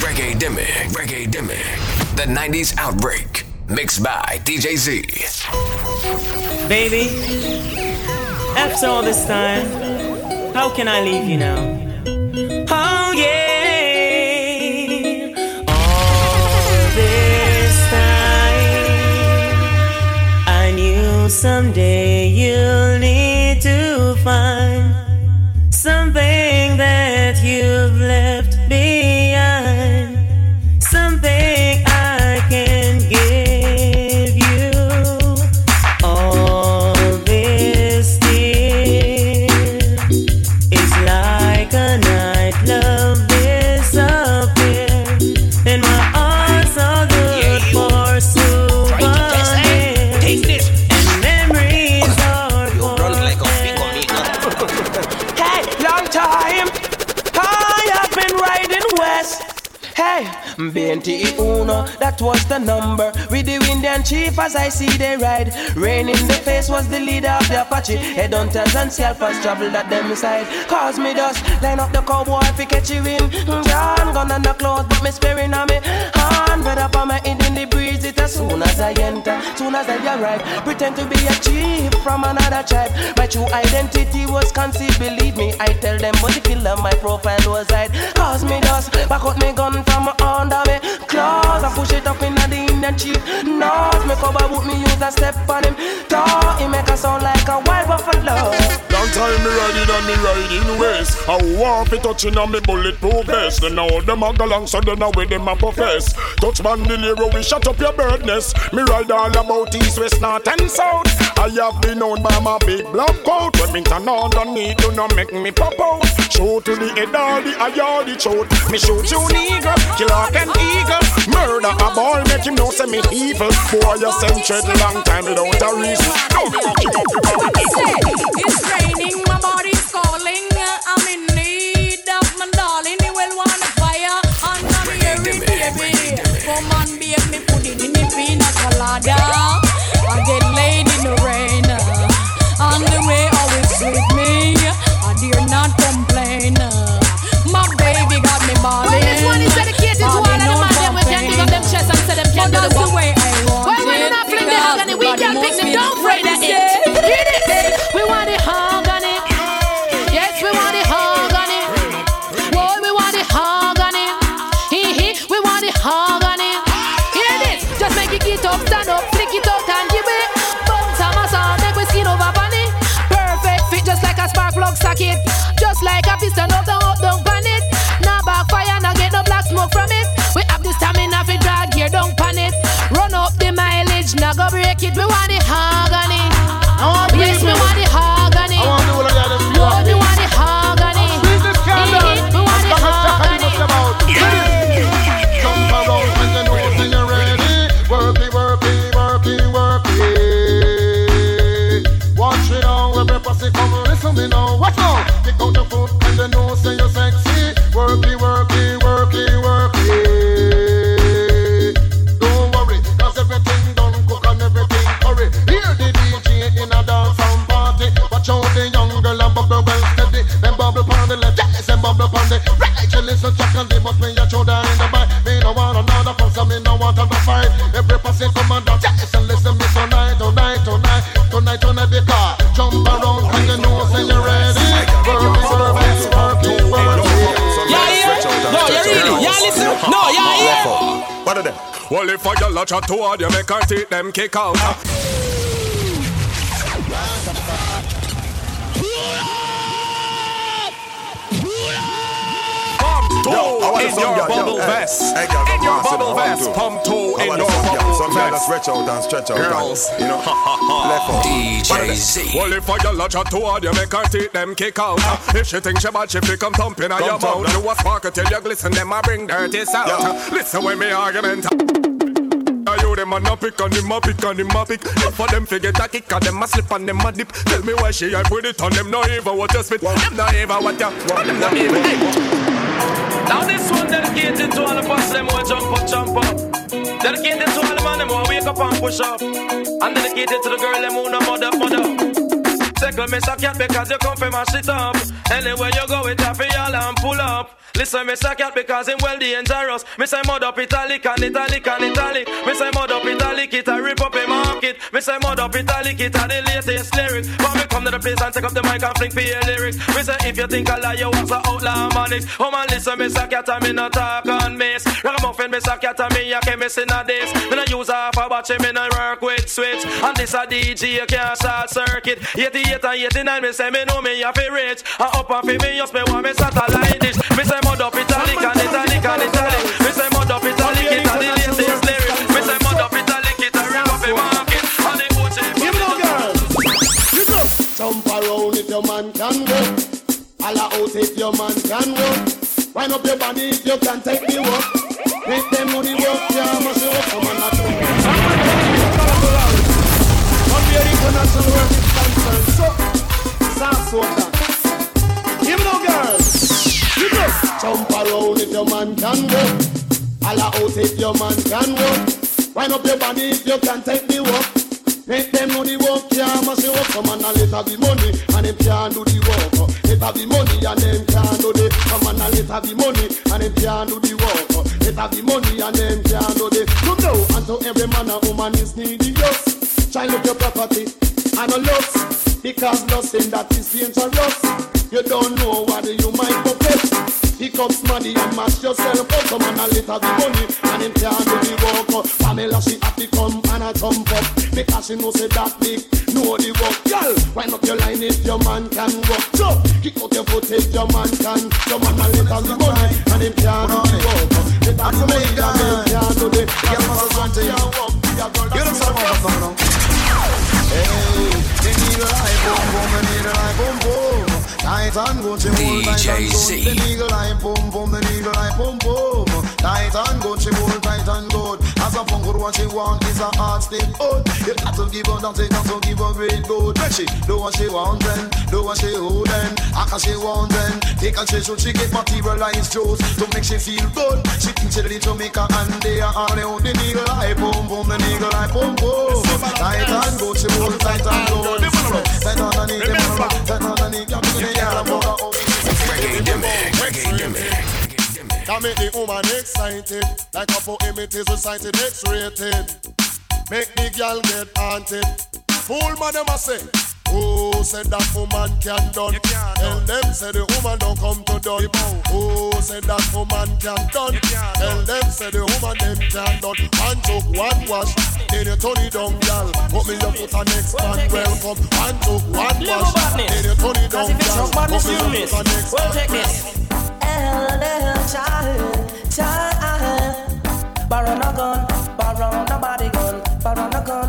Reggae Demic, Reggae Demic. The 90s Outbreak. Mixed by DJ Z. Baby, after all this time, how can I leave you now? Oh yeah, all this time, I knew someday you'll 21, that was the number. With the wind and chief as I see they ride. Rain in the face was the leader of the Apache. Headhunters and selfers trouble that them side. Cause me dust, line up the cowboy if you catch you in. Gone, gone on the clothes, but me sparing on me. Hand, Better up my head in the breeze. Soon as I enter, soon as I arrive. Pretend to be a chief from another tribe. My true identity was concealed, believe me. I tell them, but the killer, my profile was hide. Cause me dust, back out me gun from under me. Claws, I push it up in the Indian chief. Nose, me cover boot, me use a step on him. Talk, he make a sound like a wild buffalo. Long time me riding and me riding west. I want it touching on me bulletproof vest. Then now them a go long, so then now with them a profess. Touch bandolero, we shut up your bird nest. Me ride all about east, west, north and south. I have been known by my big black coat. When me turn on the need to not make me pop out. Shoot to the head all the eye all the throat. Me shoot you nigga, kill and eagle. Murder a boy, make him know say me evil. Boy, you sent tread long time without a reason. Don't be walking up, It's raining, my body's calling. I'm in need of my darling. You will want fire on my baby, baby. Come on, babe, me put it in the pina colada. Well, if a girl a chat to her, you make her take them kick out. In your bubble vest. In your bubble vest. Pump two in your bubble some girl that vest. stretch out and stretch out. Girls. You know. DJ Z. Well, if a girl a chat to her, you make her take them kick out. If she think she bad, she fi come thumping on your mouth. now. You a spark till you glisten, them a bring dirty out. Listen when me argument. You them a no pick and them a pick and them a pick. If for them forget a kick and them a slip and them a dip. Tell me why she I put it on them no even what you spit. Them no even what you. Them no even. Now this one dedicated to all the us them who jump up, jump up. Dedicated to all the man them who wake up and push up. And dedicated to the girl them who no mother, mother. Tickle me so cat because you come from my shit up. Anywhere you go, it happy all and pull up. Listen, me say cat because him well dangerous. Me say mud up italic and italic and italic. Me say mud up italic, it a rip up a market. Me say mud up italic, it a the latest lyric. But me come to the place and take up the mic and fling for your lyrics. Me say if you think I lie, you was a outlaw manic. Oh man, listen, me say cat and me no talk on miss. Ragamuffin, me say cat and me a chemist in a this. Me no use half a watch, me no work with switch. And this a DJ, you can't short circuit. 88 and 89, me say me know me a fi rich. And up and me, just me want me satellite dish. Me say mud up italic and italic and italic. Me say mud up italic, it latest lyric. Me say mud up italic, it up a market. And. Give me girl. Jump around if your man can go. Holla out if your man can go. Wind up your body if you can take the walk. Make them money Here, international work is concerned. So, South Soda. Give me no girl. Listen. Jump around if your man can go. Holla out if your man can go. Wind up your body if you can take the walk. Make them know the work, yeah, must you work. Come on and let her be money, and them can't do the work. Let her be money, and them can't do the. Come on and let her be money, and them can't do the work. Let the. And to every man and woman is needy, yes. Try look your property, and no lust, because nothing that is dangerous. You don't know what you might forget. Pick up smarty and mash yourself up. Come on let her be money, and him can't do the work. Pamela she to come and a jump up because she know say that big know the work. Girl, wind up your line if your man can walk. So kick out your foot if your man can. Your man let her be money, and him can't do the work. Her be money, and him can't do the. Girl, you know some of us now. Hey, they need a life, boom, boom, they need a life, boom, boom. Tight and Gucci, hold tight and good. The eagle eye, boom, boom, the eagle eye, boom, boom. Tight and Gucci, hold tight and good. As a punk, what she want is a hard step out. You got to give her that, got to give her great good. When she do what she want, then do what she hold, then act as she want, then take and she should she get materialized juice to make she feel good. She thinks she ready to make her and they are all out. The eagle eye, boom, boom, the eagle eye, boom, boom. Tight and Gucci, hold tight and good. Tight underneath, tight underneath, Reggae Demic. Reggae Demic. That make the woman excited, like a poem it is recited, X-rated. Make the girl get haunted. Fool man, them a say. Who said that woman can done? Tell them say the woman don't come to done. Who said that woman can done? Tell them say the woman them can done. One took one wash, then you turn it down, girl. Put me your foot on next man, welcome. One took one wash, then you turn it down, girl. Put me your foot on next Well, man. take this. Elder child, child. Borrow no gun, borrow no body gun, borrow no gun,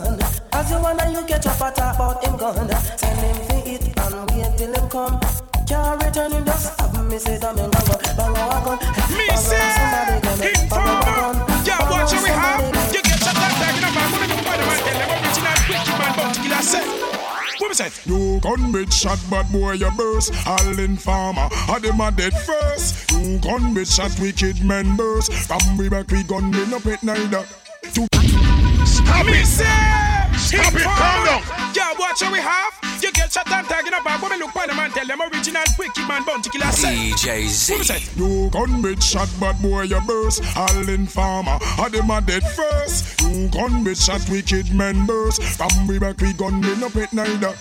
live. As you wanna, you get your pat about him gun. Send him for it and wait till him come. Can't return him, just have me say that me borrow, borrow a gun, Me say, somebody gun, borrow a gun, informer. Yeah, borrow watch what we have. somebody gun. You get shot up, tagging up, I'm gonna go by the man, tell them original wicked man, bounty killer set. What was that? You gun bitch shot bad boy you burst All in farmer a them a dead first You gun bitch shot wicked men burst From we back we gun me no pet neither To Stop me say, Stop it, calm down. Yeah, watch what we have. You get shot and tagging up, I'm gonna look by the man, tell them original wicked man, bounty killer set. DJ Z. You gun bitch shot bad boy you burst. All in farmer a them a dead first. You gun bitch shot wicked men burst. From we back we gun me no pet neither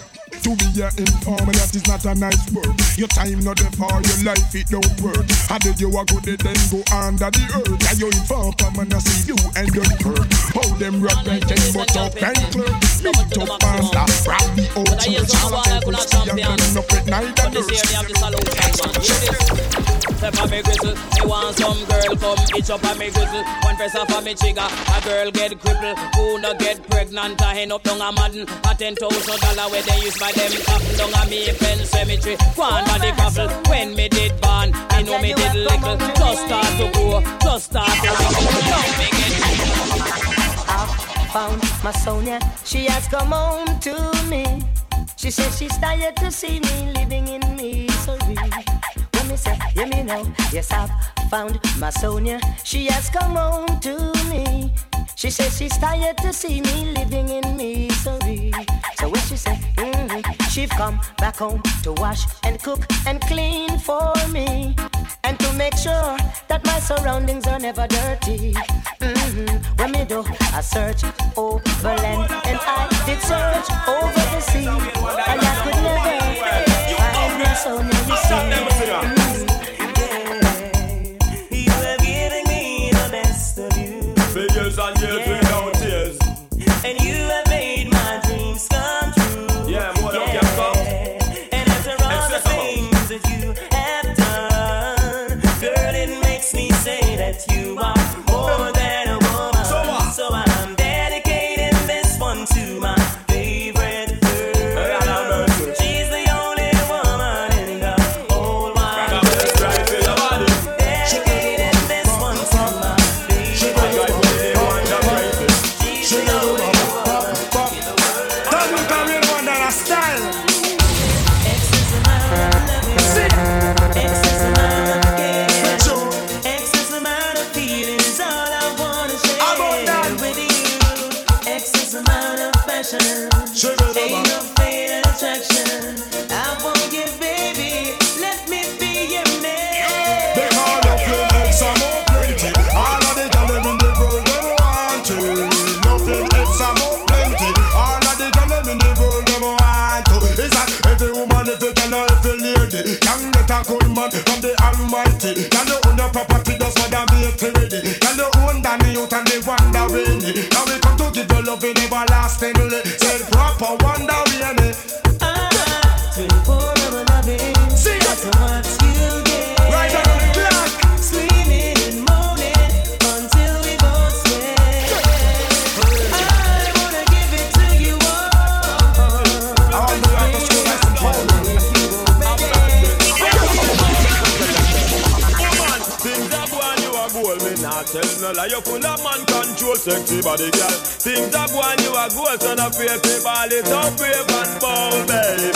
to be a informer, that is not a nice word. Your time not there for your life, it don't work. How did you a good then go under the earth? And you inform, come and I see you and your hurt. How them rock and can but up and clear. Meet up pasta, rock the old church. All of them could see and them no pet neither nurse. Step on me grizzle, me want some girl come itch up on me grizzle. One press off on me trigger, a girl get crippled. Who no get pregnant, a hen up down a madden. A ten thousand dollar where they use by them coffin down a me pen cemetery. One body couple, when me did born, me know me did little. Just start to go, just start to go. Don't me get I've found my Sonia. She has come home to me. She says she's tired to see me living in misery. When me say, hear me now, yes I've found my Sonia. She has come home to me. She says she's tired to see me living in misery. So when she said, mm-hmm, she've come back home to wash and cook and clean for me. And to make sure that my surroundings are never dirty. Mm-hmm. When me do a search over land and I did search over the sea. And I could never find my Sonia, you see. Years and years Yeah. Love in everlastingly. Said proper wonder sexy body girl. Things are going you are goal, so no fear to ball it up, brave and bold, baby.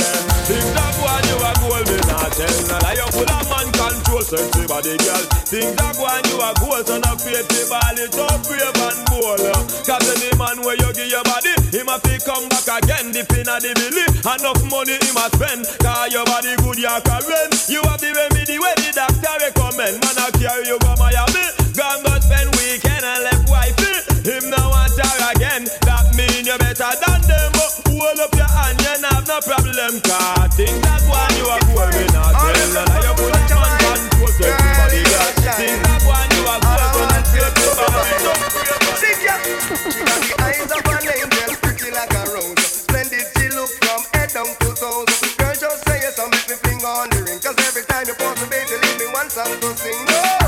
Things are going you are goal, me not tell no lie. You full of man control, sexy body girl. Things are going you are goal, so no fear to ball it up, brave and bold. Cause any man where you give your body, him a fi come back again, dip in a the billy. Enough money him a spend, cause your body good, you can rent. You have the remedy where the doctor recommend. Man, I carry you go Miami. Problem. Cause things that one you are going me not tell. And you put a man control to everybody. girl. Things that one you are going to not feel to She got the eyes of an angel, pretty like a rose. Splendid she look from head down to toes. Girl, just say yes, and make me fling on the ring. Cause every time you pause the baby, leave me one song to sing. No,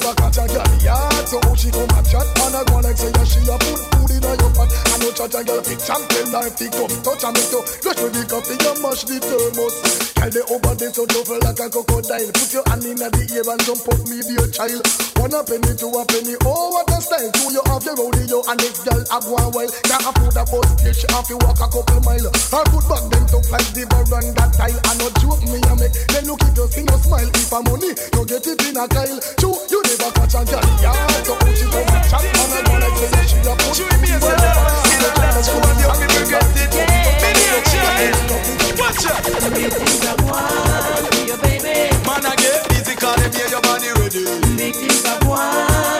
Never catch a girl so how she go like say she a put food your pot. I know a girl pick champion life pick up, touch and make rush the coffee, you mash the thermos. Girl so tough like a crocodile. Put your hand the ear and jump up me be a child. One a penny, two a penny, oh what style too, you have the rodeo and if girl have one well, can't afford a bus till she have to walk a couple mile. Her foot back them took like the on that tile and no joke me a make. Then look if you see your smile, if a money, you get it in a kyle. Two, you never catch a girl, yeah, so put it on a chat and a gun like say she a put it in a Watch out! Man, I get easy, call them, your body ready. Big things I want.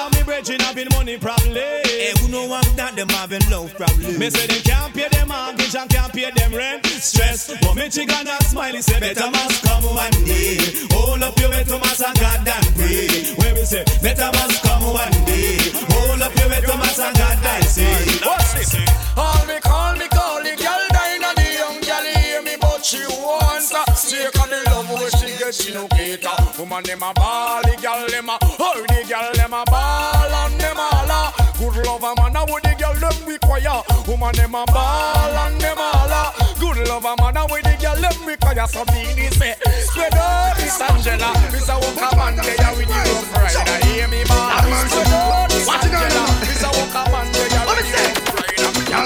All of me brethren have been money problem. Hey, who know one that them having love problem? Me say they can't pay them mortgage and can't pay them rent. Stress, but me chicken and smiley say better must come one day. Hold up your better must and God and pray. Where we say better must come one day. Hold up your better must and God and say. What's this? All me call me call the girl but she wants. A Take on the love where she get she no cater Woman them a ball, the girl them a Oh the girl them a ball and them a Good lover man a with the girl them require? Woman them a ball and them a Good lover man a with the girl them require? So me say Spread out Miss Angela. Miss a walk a man there with you rider Hear me man. Spread out Miss Angela. Miss a walk a man there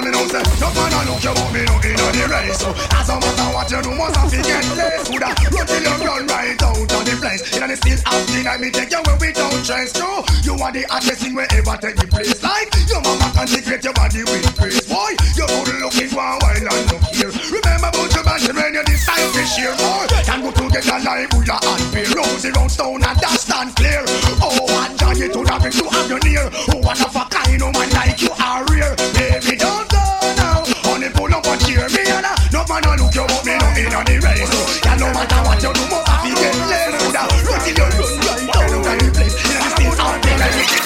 me now, say, no man a look you but me no in on the race. So, as a matter what you do, must have to get less. Coulda run till you run right out of the place. In the still out tonight, me take you where we don't trace through. You are the hottest thing wherever take the place. Like your mama consecrate your body with praise, boy. You good looking a while and look here. Remember about your man when you decide to share more. Can go together like Buddha and Bear. Rosy round stone and that stand clear. Oh, one giant to the bring to have you near. Oh, one of a kind, no man like you are rare. Baby, on the race. Yeah, no matter what you do, have to get less. Buddha, run till you run right out of the place. In the still out there, like you get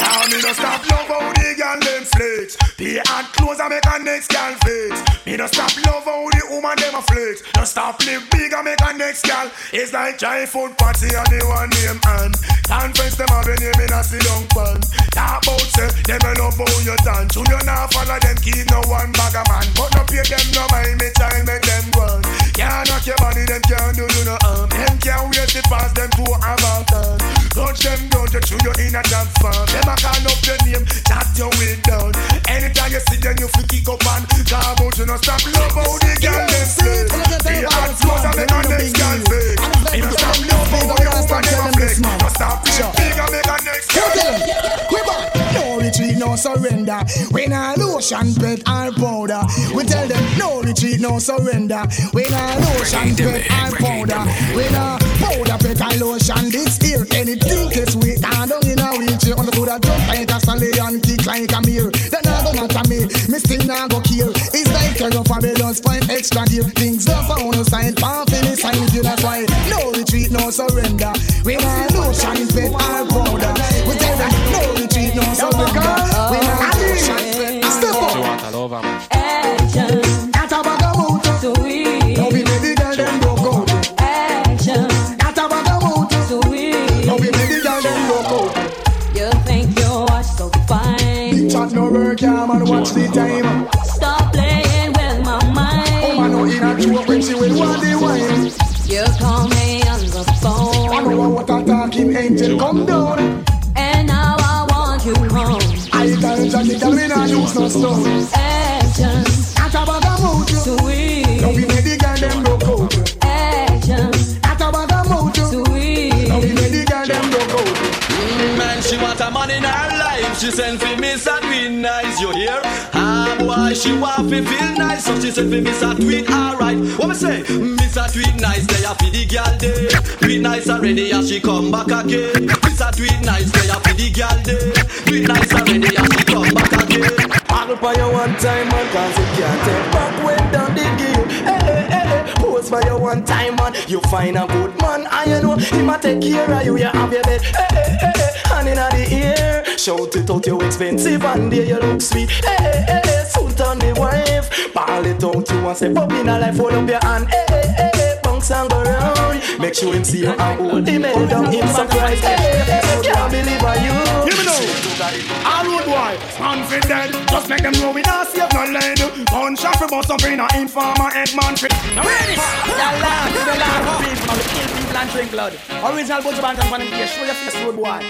Now me no stop love how the girl them flex. Pay hard clothes and make a next girl flex. Me no stop love how the woman them a flex. No stop live big and make a next girl. It's like giant food party and the one name and conference them have a name in a sit down pan. Talk about say them a love how you dance. You you not follow them keep no one bag a man. But no pay them no mind me child make them run. Can't knock your body them can't do you no harm. Them can't wait to pass them to a mountain. Touch them down to chew you in a dance farm. Them a call up your name, chat your way down. Anytime you see them, you feel kick up and talk about you no stop love how the girl them play. The hot flows and make a next girl play. You no stop love how the woman them a play. No stop big and make a next girl surrender. We not lotion, pet, or powder. We tell them no retreat, no surrender. We not lotion, pet, or powder. We not powder, pet, or lotion. This here, anything is sweet. I don't in a wheelchair. On the foot, I jump like a stallion, kick like a mirror. Then I go matter me, me still not go kill. It's like a rough fabulous find extra gear. Things don't found no sign, pump in the sign with you. That's why no retreat, no surrender. We not lotion, pet, or she will want the wine. You call me on the phone. I know what a talking angel come down. And now I want you home. I tell Johnny, girl, me not use no stone. She send for me a tweet nice, you hear? Ah, boy, she want to feel nice, so she send for me a tweet alright. What me say? Miss a tweet nice, they a for the girl day. Tweet nice already, and she come back again. Miss a tweet nice, they a for the girl day. Tweet nice already, and she come back again. Up on you one time, man, cause you can't take back for you one time, man. You find a good man, and you know he might take care of you. You have your bed, hey, hey, hey, hey, hand in the ear. Shout it out, you expensive, and there you look sweet. Hey, hey, hey, hey, suit on the wife. Ball it out, you want say, pop in a life, hold up your hand. Hey, hey, hey, hey, bounce and go round. Make sure him see you and hold him head down. Him surprised, hey, hey, hey, can't believe on you. Hear me now. All road boy, confident. Just make them know we not save no land. Gunshot for bust up in a informer head man fit. Now ready? The land, the land of people, we kill people and drink blood. Original Bunch Band and Fan Show your face, road boy.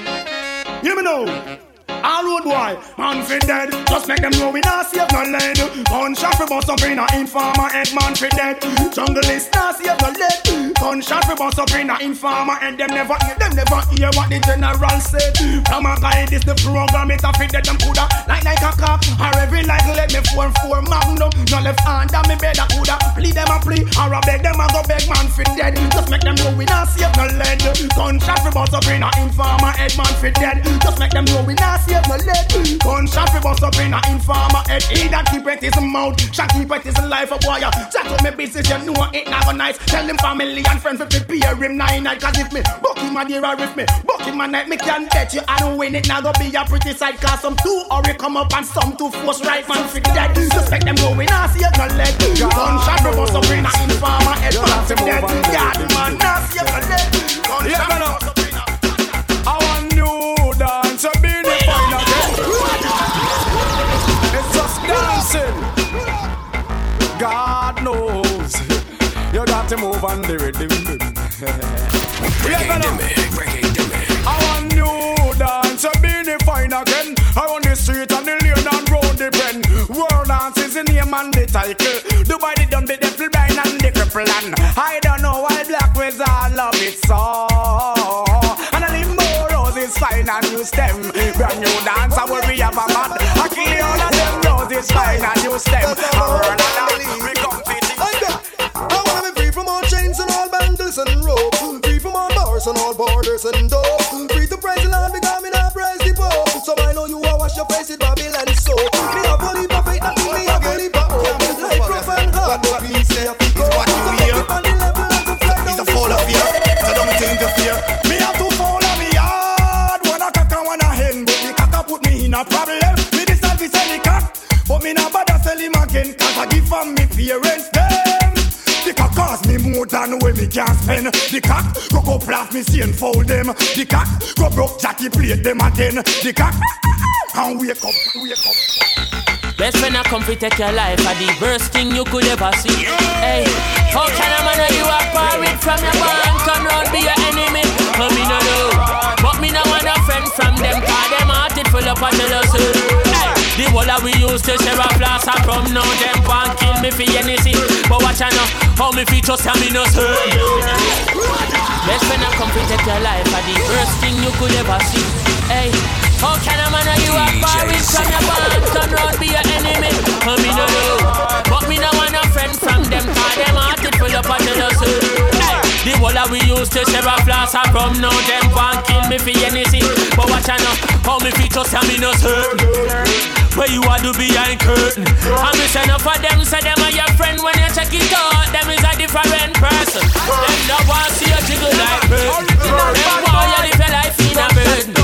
Hear me now. All road boy, man fi dead. Just make them know we not save no lead. Gunshot fi bust up in a informer head, man fi dead. Jungle is not save no lead. Gunshot fi bust up in a informer head. Them never hear, them never hear what the general said. From a guy, this the program, it a fi dead. Them coulda like like a cop, or every like let me four four magnum. No left hand, and me better coulda plead them a plea, or a beg them a go beg man fi dead. Just make them know we not save no lead. Gunshot fi bust up in a informer head, man fi dead. Just make them know we not save no lead. Gunshot fi bust up in a informer head. He that keep it his mouth, shot keep it his life a boy. Chat with me business, you know it not go nice. Tell him family and friends fi prepare him nine night. Cause if me book him a dear if me book him a night, me can bet you I don't win it. Now go be a pretty sight. Cause some two hurry come up and some two force right man fi dead. Make them we not save no lead. Gunshot fi bust up in a informer head, man fi dead. Yeah, the man not save no lead. Gunshot fi bust up in a I want new dance, a beanie God knows you got to move on the rhythm. Reggae Dimmy, I want new dance, a beanie fine again. I want the street and the lane and road the pen. World dance is the name and the title. Dubai the dumb, the devil blind and the cripple and I don't know why black all love it so. And I leave more roses fine and you stem. Brand new dance, I mad. I kill all of them roses fine and you stem. I run a dance, we compete. Uh, I wanna be free from all chains and all bangles and rope. Free from all bars and all borders and dope. Free to praise the Lord because me not praise the Pope. So I know you are wash your face with Babylon soap. Me a leap of faith from me parents them. The cock cost me more than what me can spend. The cock go go blast me see fold them. The cock go broke Jackie plate them again. The cock and wake up, wake up. Best friend I come fi take your life are the worst thing you could ever see. Hey, how can a man know you are parried from your bond Come round be your enemy? Come me no know, but me no want a friend from them Cause them heart it full of jealousy. The whole that we used to share a glass and from now them want kill me for anything. But watch I know how me fi trust and me no say. Best friend I come take your life are the worst thing you could ever see. Hey. How can a man know you are parried from your bond Come round be your enemy? Come me no know, but me no want a friend from them Cause them heart it full up of jealousy. Hey, the whole that we used to share a glass and from now them want kill me for anything. But watch I know how me fi trust and me no certain. Where you are do behind curtain. Me say enough of them say them are your friend when you check it out. Them is a different person. Them no want see you jiggle like bird. Them want you live your life in a burden.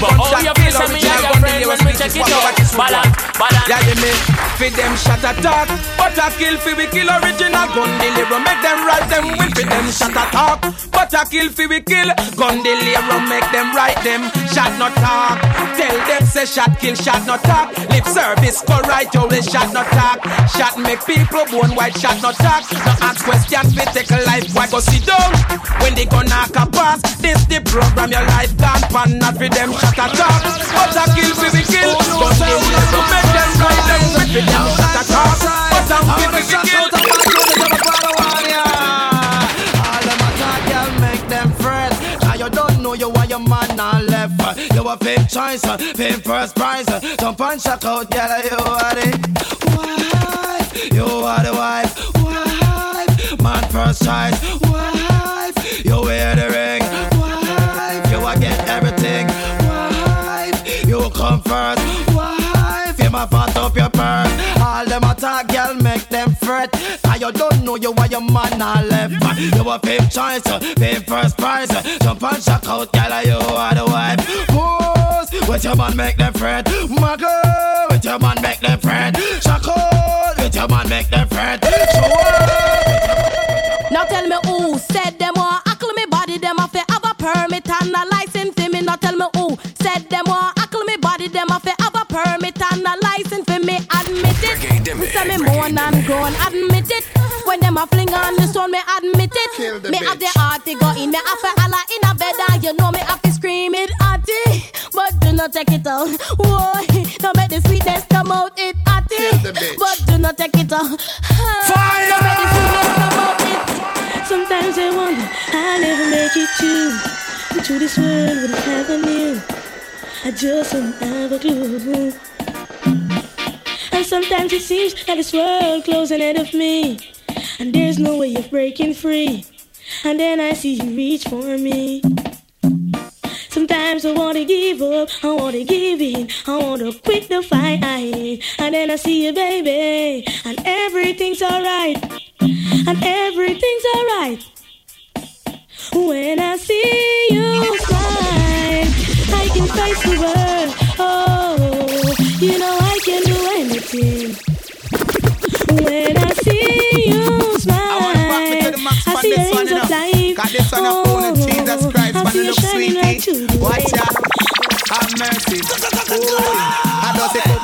But how you feel say me are your friend when we check it out. Balance, balance. Yeah, you me. Feed them shot attack But I kill fi we kill original gun deliver Make them write them will feed them shot attack But I kill fi we kill gun deliver Make them write them shot not talk. Tell them say shot kill shot not talk. Lip service for right yo they shot not talk. Shot make people bone white shot not talk. No ask questions we take a life why go sit down When they gonna pass This the program your life gone pan. Not for them shot attack But I kill we kill gun deliver Make them write them with the damn shot attack But I kill we kill All them attack, girl, make them fret. Now you don't know you are your man now left. You a fifth choice, fifth first prize. Jump and check out, girl, you are the wife. You are the wife, wife. Man first choice, wife. You wear the ring, come first, wife. You ma fat up your purse. All them attack, girl, make them fret. Now you don't know you why your man now left. You a fifth choice, uh, fifth first prize. Uh, jump and shock out, girl, uh, you are the wife. Pose with your man, make them fret. My girl, with your man, make them fret. Shock out with your man, make them fret. Show up. Now tell me who said them want ackle me body them to have a permit and a license me. Now tell me who said them want it. Me say me moan and groan. Admit it. When them a fling on the stone, me admit it. the me have the heart to go in. Me have to holla in a bed and you know me have to scream it hearty. But do not take it out. Whoa, don't make the sweetness come out. It hot but do not take it out. Fire! Don't make the sweetness come out. It. Sometimes I wonder I never make it to to this world with never knew. I just don't have a clue. And sometimes it seems like this world closing ahead of me, and there's no way of breaking free. And then I see you reach for me. Sometimes I wanna give up, I wanna give in, I wanna quit the fight. And then I see you, baby, and everything's alright, and everything's alright. When I see you smile, I can face the world. Oh, you know can do anything. When I see you smile, I see your rings of life. Got this on your phone and Jesus Christ, man, you look sweetie. Watch out. Have mercy. Oh, I don't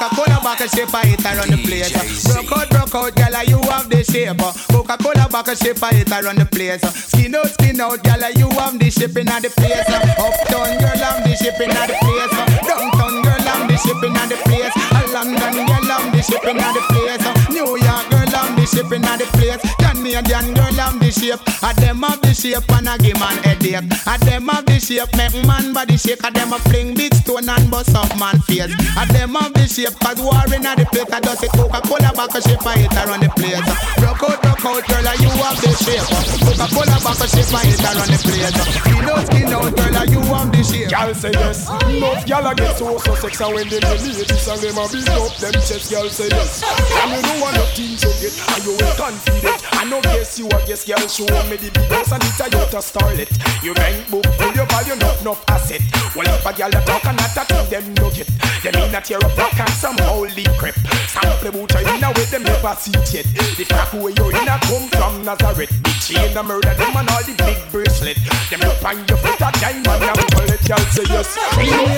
bottle shape, I hit around the place. Broke out, broke out, girl, you have the shape. Coca-Cola bottle shape, I hit around the place. Skin out, skin out, girl, you have the shipping at the place. Uptown, girl, I'm the shipping at the place. Downtown, girl, I'm the shipping at the place. London, girl, I'm the shipping at the place. New York, girl, the shipping at the place. Canadian girl, I'm the shape. A them have the shape and I give man headache. A them have the shape, make man body shake. A them a fling big stone and bust up man face. A them have the shape, cause war in the place. I just a Coca-Cola back a shape, I hit around the place. Rock out, rock out, girl, you have the shape. Coca-Cola back a shape, I hit around the place. Skin out, skin out, girl, you have the shape. Girl say yes, oh, enough gal a get so so sex and when them the ladies and them a build up them chest. Girl say yes, oh, and you know what nothing to get, and you will confident. I know guess you a guess, girl show me the big house and it's a yacht a starlet. You bank book full your value, not enough asset. Well if a gal a talk and not a thing them no get, them in a tear up rock and some holy crap. Sample boot in a way them never see it yet. The fact where you in a come from Nazareth, chain a murder them and all the big bracelet. Them look on your foot a diamond and wallet, girl say yes.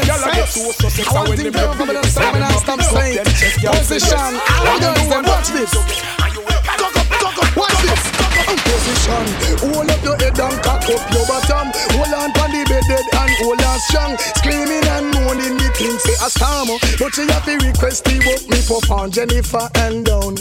Gal a get so so sex and when them get Come on, Simon and stop saying Position, all girls, them watch this? Cock up, cock up, watch this Position, hold up your head and cock up your bottom. Hold on pon the bed dead and hold on strong. Screaming and moaning the thing say a storm. But she have to request the work me for on Jennifer and down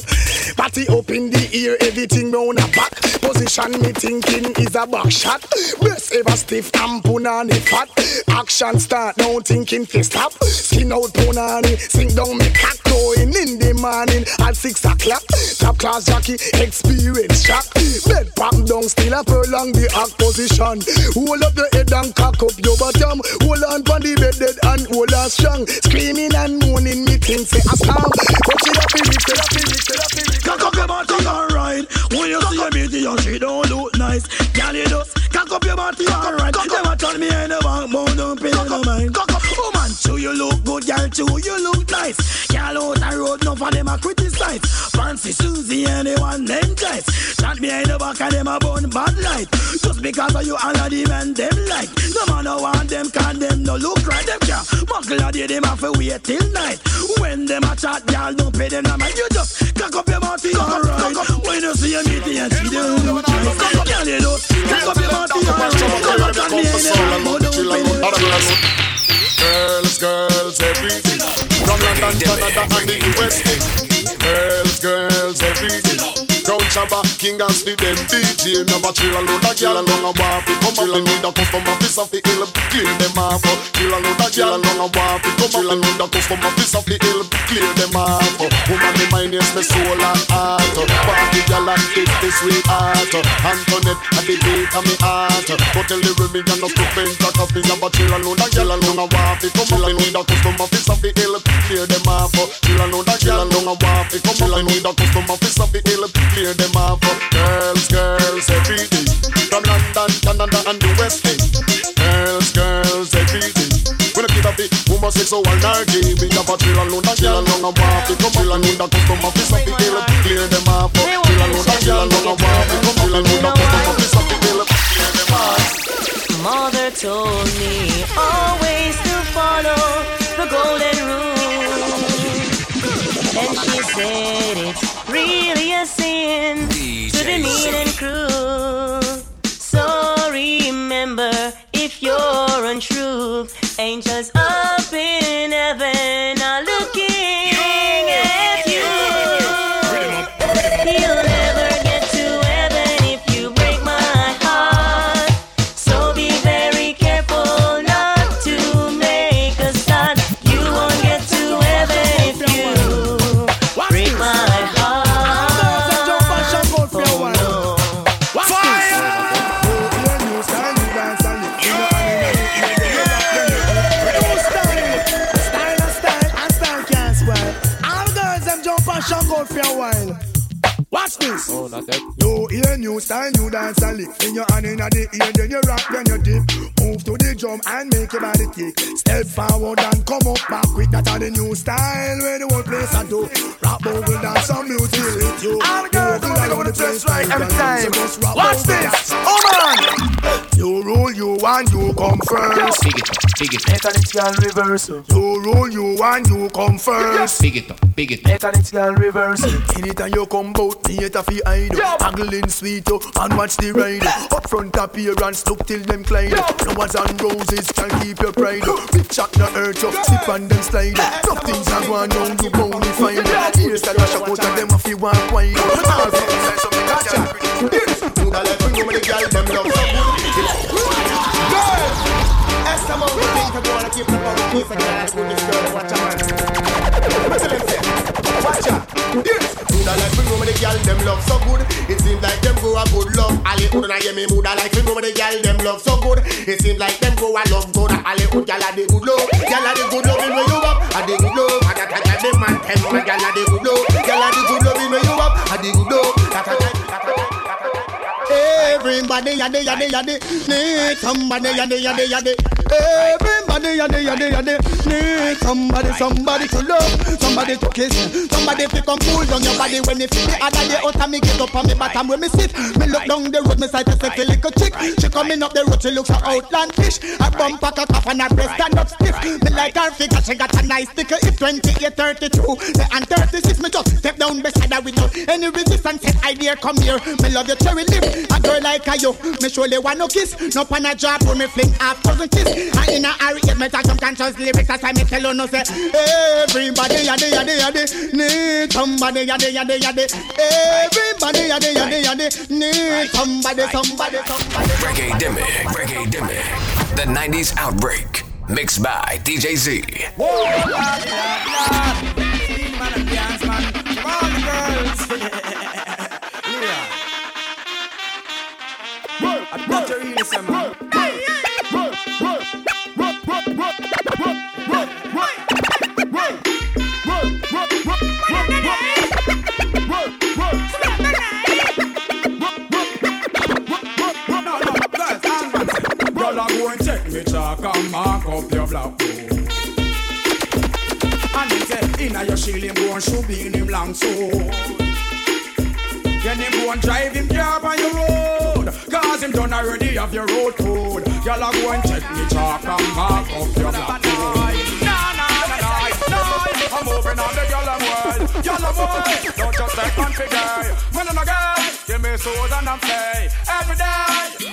Party up in the ear, everything round a back. Position me thinking is a back shot. Breast ever stiff and punani fat. Action start now thinking fi stop. Skin out punani, sink down me cock Going in the morning at six o'clock. Top class jockey, experience shock Bed pop down, still a prolong the act position Hold up your head and cock up your bottom Hold on pon the bed dead and hold on strong Screaming and moaning me think say a storm But she happy me, she happy me, she happy me Cock up your body, alright. When you see a beauty, and she don't look nice. Girl, you just cock up your body, alright. Never tell me I never want don't pay no mind. Woman, too you look good, girl, too you look nice. Girl out the road, no for them a criticize. Fancy Susie, anyone them guys. Chat behind the back of them a bun bad light. Just because of you, all of the men them like. No man no want them, can them no look right. Them can muggle a day, them have to wait till night. When them a chat, girl, don't pay them no mind. You just cock up your mouth, body, alright. When you see a meeting and see them look nice. Girl, you know, cock up your body, alright. Come on, me and them, but don't pay them. Canada, and the USA. Shabba, King and the them DJ Never chill and load a girl and long a waffy Come up and need a custom office of the hill Clear them off Chill and load a girl and long a waffy Come up and need a custom office of the hill Clear them off Woman, me mind is me soul and heart. Party girl and kick the sweetheart Antoinette at the beat of me heart. Go tell the women and no stupid Cause me never chill and load a girl and long a waffy Come up and need a custom office of the hill Clear them off Chill and load a girl and long a waffy Come up and need a custom office of the hill Clear them off Girls, girls, everything From London, Canada and the West End. Girls, girls, everything When I keep up it, woman say so all night We have a chill and load a girl and a waffy Come chill and load a custom office of the hill Clear them off Chill and load a girl and a waffy Come chill and load a custom office of the hill Clear them off. Mother told me always to follow the golden rule. And she said it's really a sin DJ to be mean and cruel. So remember, if you're untrue, angels up in heaven are looking. This. Oh, not that. New ear, new style, new dance and lick. In your hand in the ear, then you rock, then you dip. Move to the drum and make your body kick. Step forward and come up back quick. That's the new style where the whole place I do. Rock, bogle, dance, some music with you. All the girls know the place right every time. Watch this. Oh man. You rule, you and you come first. Big it up, big it up. Mechanical reversal. You rule, you and you come first. Big it up, big it up. Mechanical reversal. Anytime you come bout me, it a fi hide. Haggling sweet oh, and watch the ride. Up front appearance, look till them climb. Flowers and roses can keep your pride. Big shot no hurt you, slip and then slide. Nothing's a go on down, you won't find. Here's the dash out of them if you want wide. All for say something that's pretty. Do the left wing with the girl, them love Girl, Mo, we think I'm gonna keep the. Who's the girl that's with this girl? Watch her man. What's the? Watch her. Yes. Do the left wing with the girl, them love so good. It seems like them go a good love. Ali would not hear me move the left wing with the girl, them love so good. It seems like them go a love good. Ali would girl a the good love. Girl a the good love in where you up. A the good love. A that a them man tell me girl a the good love. Girl a the good love in where you. A the good love. That a. Everybody yadi yadi yadi need somebody yadi yadi yadi. Everybody yadi yadi yadi need somebody somebody to love, somebody to kiss, somebody to come cool down your body when you feel the other day out and me get up on me bottom where me sit. Me look down the road, me sight a sexy little chick. She coming up the road, she looks so outlandish. Her bum pack a cuff and her breast stand up stiff. Me like her figure, she got a nice sticker. If 28, 32, and 36, me just step down beside her without any resistance. Said I dare come here, me love your cherry lip. A girl like a you, me surely want no kiss. No pan a job for me fling half dozen kiss. And in a hurry, get me talk some conscious lyrics. That's why me tell you no say. Everybody yadi yadi yadi need somebody yadi yadi yadi. Everybody yadi yadi yadi need somebody somebody somebody. Reggae Demic, Reggae Demic. The 90s Outbreak. Mixed by DJ Z. What you really say, man? Girl, I go and check me chalk and mark up your black book. And then say, inna your shield him go and shoot in him long so. Then him and drive him car on your road. Cause him done already have your road code. I go and check me chalk and mark up your black nah. I'm moving on the yellow world. Yellow world. Don't just take one figure. Man and a girl. Give me souls and I'm play. Every day.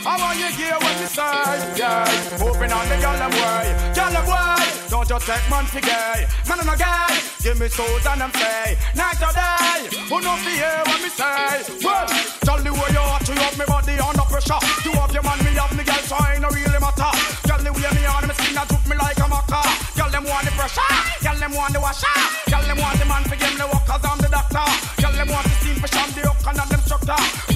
I want you hear what you say. Yeah. Moving on the yellow world. Yellow world. Don't just take man figure. Man and a girl. Give me souls and I'm play. Night or day. Who know fi hear what me say. Well, tell the way you are to have me body under pressure. You have your man, me have me girl, so I ain't no really matter. Tell the way me on me skin, I took me like a maca. Tell them want the pressure. Tell them want the washer. Tell them want the man for give me work cause I'm the doctor. Tell them want the steam for sham the hook and I'm them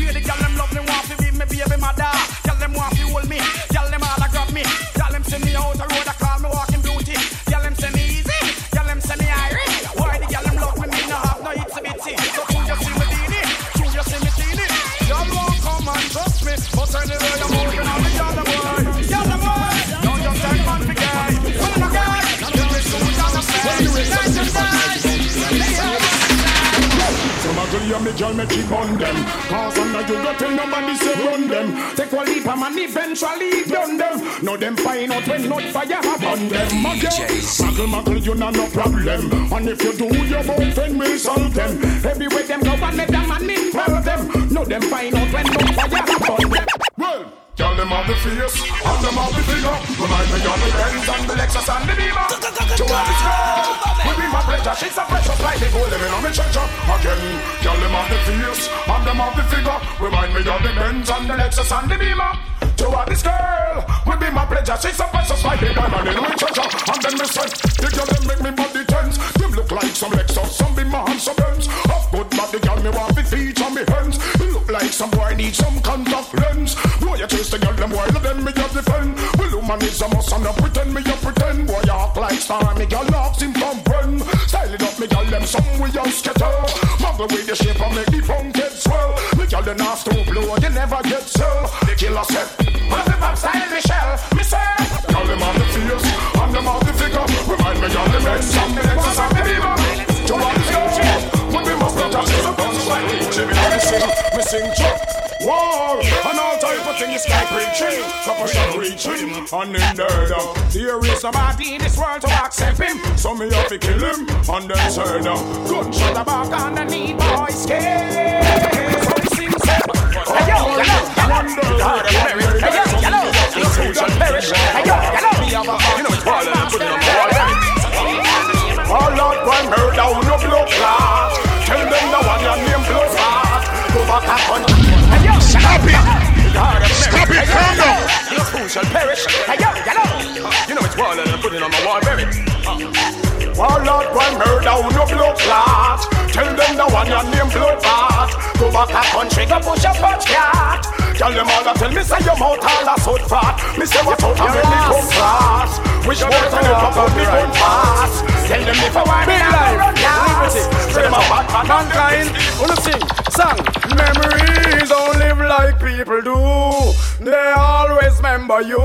Girl, me girl, me keep on them. Cause under you go tell nobody say run them. Take one leap and man eventually done them. No them find out when not fire have on them. Muggle, muggle, you not no problem. And if you do, your boyfriend will solve them. Everywhere them go and let them man involve them. No them find out when not fire have on them. Well. Tell them all the face, and them all the figure. Remind me of the Benz and the Lexus and the Beamer. To all this girl, will be my pleasure. She's a precious like the gold living on me treasure. Again, tell them all the face, and them all the figure. Remind me of the Benz and the Lexus and the Beamer. To all this girl, will be my pleasure. She's a precious like the diamond in my treasure. And then me say, the girl them make me body tense. Them look like some Lexus, some Beamer and some Benz. Of good body, girl me want to feature me hands. You look like some boy need some contact lens. Boy, them while them me a defend. Well, woman is a must and no pretend me a pretend. Boy, act like star, me girl knocks him from friend. Style it up, me girl them some we just scatter. Muggle with the shape and make couple shot reaching, and in there. There is somebody in this world to accept him, so me have to kill him, and then say now. Gunshot about on the knee, boy, scared. So he sings, yo. Oh yo, stop it. Stop it, calm down. Your fool shall perish. Hey yo, yellow. You know it's wall and I'm putting on my wall buried. Oh Lord, one murder, no blood clot. Tell them the one your name blood clot. Go back up country, go push a punch cat. Tell them all tell me say your mouth all a so fat. Me say what out of me me come fast. Which boy can you pop out me gun fast? Tell them if I want me I run fast. Tell them a bad man mankind. Wanna sing song? Memories don't live like people do. They always remember you.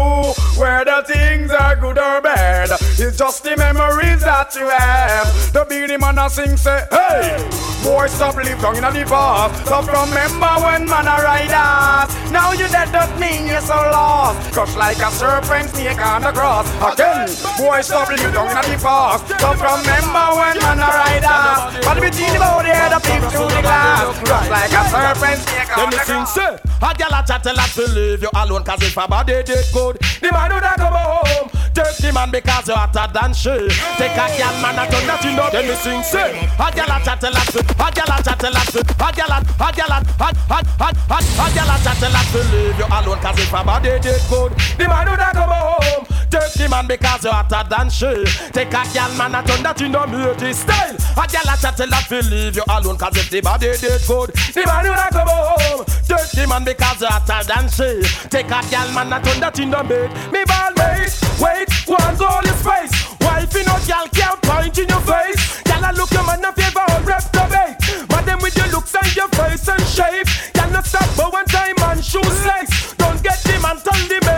Whether things are good or bad, it's just the memories that you have. The beady man a sing say, Hey, boy, stop live down in the past. Stop from remember when man a ride us. Now you dead don't mean you're so lost. Crush like a serpent snake on the cross. Again, boy, stop live down in the past. Stop from remember when man a ride us. But between the body head up through the glass. Crush like a serpent on the cross. say, a gal a chat a lot to leave you alone Cause if a body did good The man would have come home. Take the man because you're hotter than she. Take a gal man a turn that in up Then me sing say A gal a chat a lot to A gal a chat a lot to A gal a A gal a A a a a A gal a chat a lot to leave you alone Cause if a body did good The man would have come home The man because you're hotter than she Take a gal man a turn that in up beauty style. A gal a chat a lot to leave you alone Cause if the body did good The man would have come home. The man because you're hotter than she Take a gal man a turn that in the bed. Me ball mate Wait, one goal is face Wife in no gal can't point in your face. Gal a look your man a favor or reprobate But them with your looks and your face and shape Gal not stop but one time man shoes legs Don't get the man tell the maid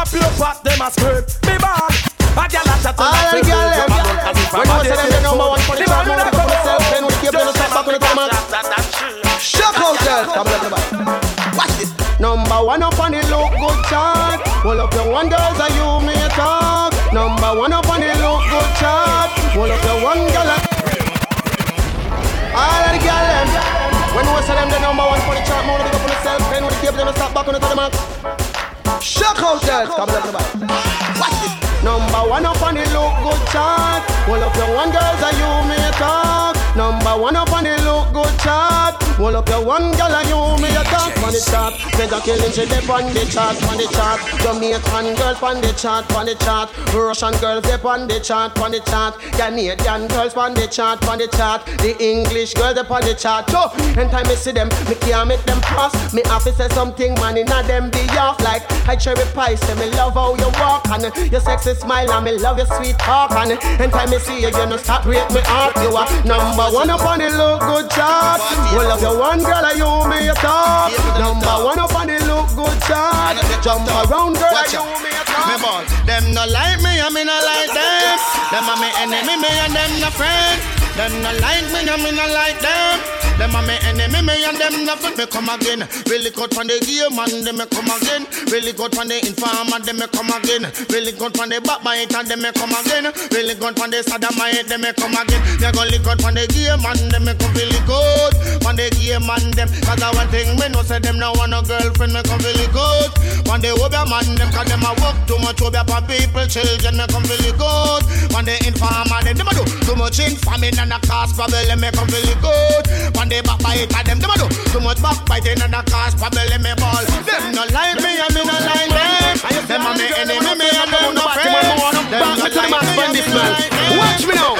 A pure pot them a scrape Me ball a gal a chat All the gal them, when you say them the number one for the top, now they come yourself, then we keep them step back on the time. Shock out there, come on. Watch this. Number one up on the look good chart. Hold up your one girls and you may talk. Number one up on the look good chart. Hold up your one girl. All of the gal them. When you say them the number one for the chart, more big up on yourself, then we keep them step back on the time. Shock out there, come on, everybody. Watch this. Number one up on the look good chart. Hold up your one girls and you may talk. Number one up on the look good chart. Hold up your one girl and you may talk on the chart. Mega killing she dip on the chart, on the chart. Jamaican girls on the chart, on the chart. Russian girls dip on the chart, on the chart. Canadian girls on the chart, on the chart. The English girls dip on the chart. So, anytime I see them, me can't make them pass. Me have to say something, man, inna them be off like I cherry pie. Say me love how you walk and your sexy smile and me love your sweet talk and anytime I see you, you know stop break me heart. You are number one up on the look good chart. Well, love your one girl, I you me a top. Number one up on the look good chart. Jump around, girl, and you me a top. Me ball, them no like me, and me no like them. Them are me enemy, me and them no friend. Them no like me, and me no like them. Them are me enemy, me and them friend. Me come again, really good from the game, and them me come again. Really good from the informer, them me come again. Really good from the backbiter, them me come again. Really good from the sodomite, them me come again. Me go really good from the game, and them me come really good. From the game, and them, cause I one thing me no say them no want no girlfriend, me come really good. From the obeah man, them cause them a work too much obeah for people, children, me come really good. From the informer, them, them a do too much informing and a cause problem, me come really good. From the backbiter, them, them a do too much backbiting and a cause problem, me ball. Them no like me, and me no like them. Them a me enemy, me and them no friends. Them no like me, and me no like them. Watch me now.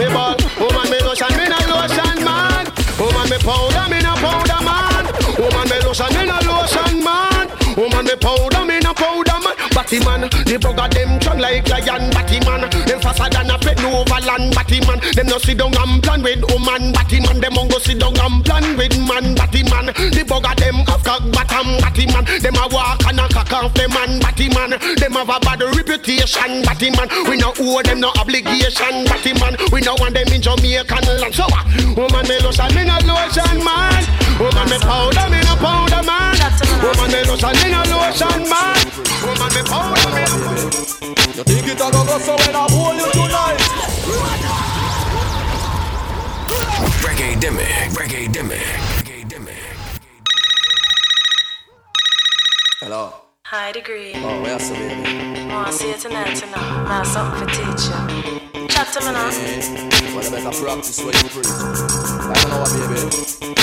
Me ball, woman me lotion, me no lotion man. Woman me powder, me no powder man. Woman me lotion, me no lotion man. Woman me powder, me no powder man. Batty man, the bugger them strong like lion. Batty man, them faster than a pet overland batty man. Them no sit down and plan with woman batty man. Them on go sit down and plan with man batty man. The bugger them have cock bottom batty man. Them a walk and a cock off the man batty man. Them have a bad reputation batty man. We no owe them no obligation batty man. We no want them in Jamaican land. So what? Woman me lotion, me no lotion man. Woman me powder, me no powder man. Woman me lotion, me no lotion man. Woman me powder, me no You think it a go go so when I hold you tonight? Reggae Demic, Reggae Demic, Reggae Demic. Hello. High degree. Oh, where you baby? Wanna see you tonight, you know. I have something for teach you. Chat to me now. Eh, Well, you better practice what you preach. I don't know what, baby.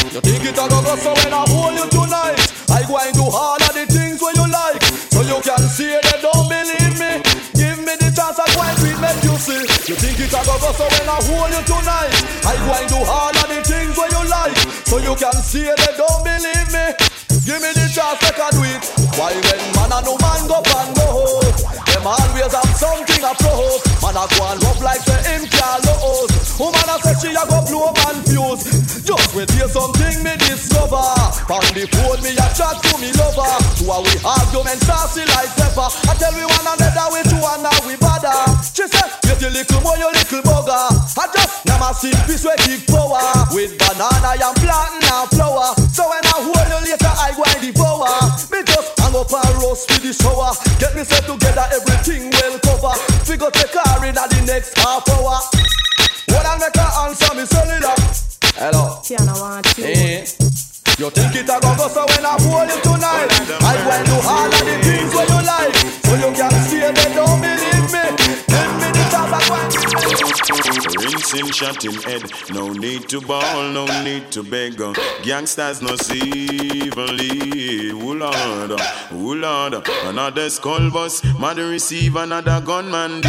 You think it a go go so when I hold you tonight? I go and do all of the things where you like, so you can see they don't believe me. Give me the chance I go and treat make you see. You think it a go go so when I hold you tonight? I go and do all of the things where you like, so you can see they don't believe me. Give me the chance I can do it. Why when man and no man go and go? Them always have something to propose. Man a go and rough like the him lose. Woman a say she a go blow man fuse. Just wait hear something me discover. On the phone me a chat to me lover. To a we argument saucy like pepper. I tell we one another we two and now we bother. She said, get your little boy, your little bugger. I just my sing piece with big power. With banana and plantain and flour. So when I hold you later, I go and devour. Me just hang up and roast with the shower. Get me set together, everything well cover. We go take her in at the next half hour. What I make her answer me cellular. Hello. Tiana want you. Eh. You think it a go go so when I hold you tonight and shot head, no need to ball, no need to beg. Gangsters no civilly. Oh Lord, oh Lord, another skull bus, mother receive another gunman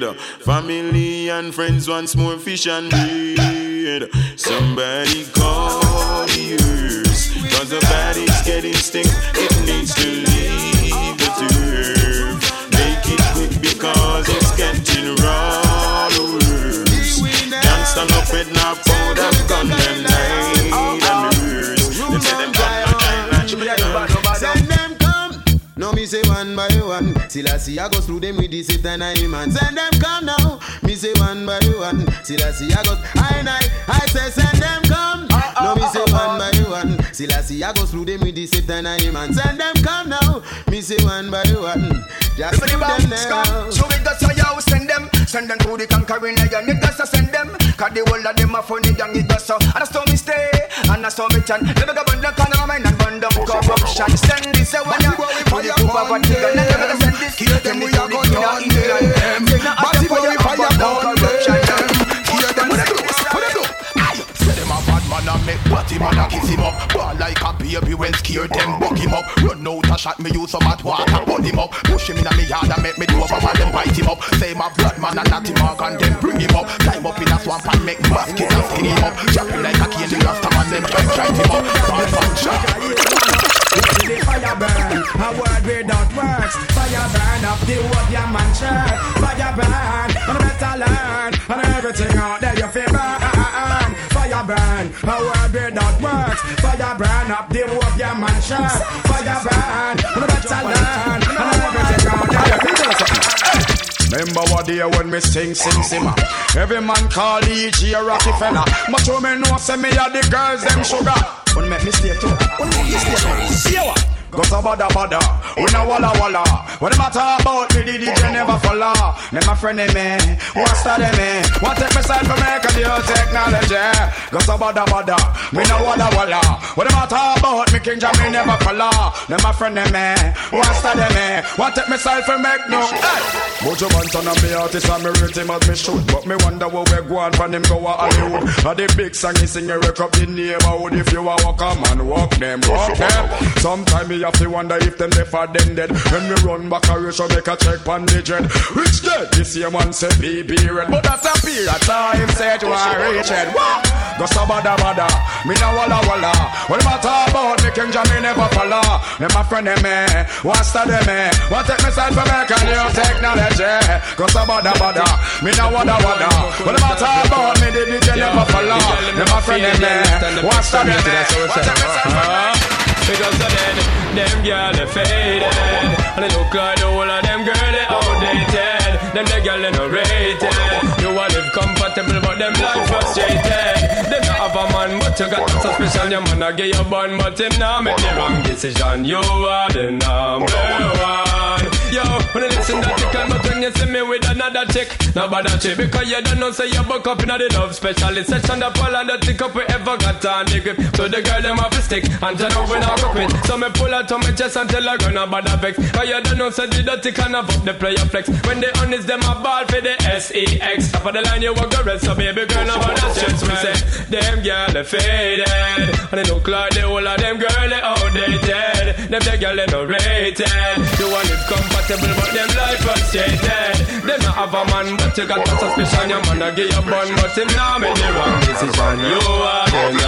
dead. Family and friends once more fish and bread. Somebody call the cause the body's getting stink. It needs to up with no gun them night and nurse. Them say them gun Send them come. No, me say one by one. Till I see I go through them with this it and man. Send them come now. Me say one by one. Till I see I go. I I I say send them come. No, me say one by one. Till I see I go through them with this it and man. Send them come now. Me say one by one. Just Everybody them bounce, come. So we got so you send them, send them to the conquering lion. It to send them, cause the whole of them are funny young. It got so, and that's how me stay, and that's how me chan. Never go burn the corner of mine and burn down corruption. Send this away, yeah. To the group of what they got. Never send this, kill them, we are going down them. But if we fire down corruption, make batty man a kiss him up. Ball like a baby when scared them. Buck him up. Run out a shot me use some hot water. Burn him up. Push him in a me yard and make me do up and then bite him up. Say my blood man and natty mark and then bring him up. Climb up in a swamp and make basket and skin him up. Chop him like a rasta burn up the wood, your man shirt. Fire burn, and better Remember what day when me sing, sing, simmer. Every man call each year Rockefeller. You me know, say me a the girls them sugar. When make me stay too. When make me stay too. See what? Go so bada bada, we no walla walla. What them a talk about me, the DJ never follow. Them a friend me, what's that me? What take me side for me, cause you technology. Go so bada bada, me no walla walla. What them a talk about me, King Jamie never follow. Them a friend me, what's that me? What take me side for make no? Hey! Mojo Banton and me artist and me rate him as me should But me wonder what we go on from him go a Hollywood A the big song he sing, you wake up the neighborhood If you a walk a man, walk them, walk them Sometime have to wonder if them deaf or them dead When me run back a ratio make a check on the jet. Rich dead, the same one say BB red. But that's a period of time, say to a rich head. What? Go so bada me no walla walla. What talk about me King Jah me never follow. Me my friend them eh, want study me. Want take me side for make a new technology. Go so bada me no walla walla. What talk about me the DJ never follow. Me my friend them eh, want study me. Want take me side for make Because of then, them girl they faded. And they look like the whole of them girl they outdated. Them the girl they no rated. You want live comfortable but them life frustrated. They not have a man but you got so special. Your man a get your bun but him now make the wrong decision. You are the number one Yo, when you listen that you can but when you see me with another chick Nobody chick because you don't know say you buck up in the love specialist section. The pull and the tick up we ever got on the grip So the girl them have to stick and turn over now go quit So me pull out on my chest until I run about the vex Cause you don't know say the dirty can up the player flex. When they honest them a ball for the S-E-X Top of the line you walk the rest so baby girl nobody stress me say Them girl they faded. And they look like the whole of them girl they outdated. Them the girl they no rated. You want live compatible but them life frustrated eh. Them not have a man but you got a suspicion Your man a give you bun but him now make the wrong decision. You are the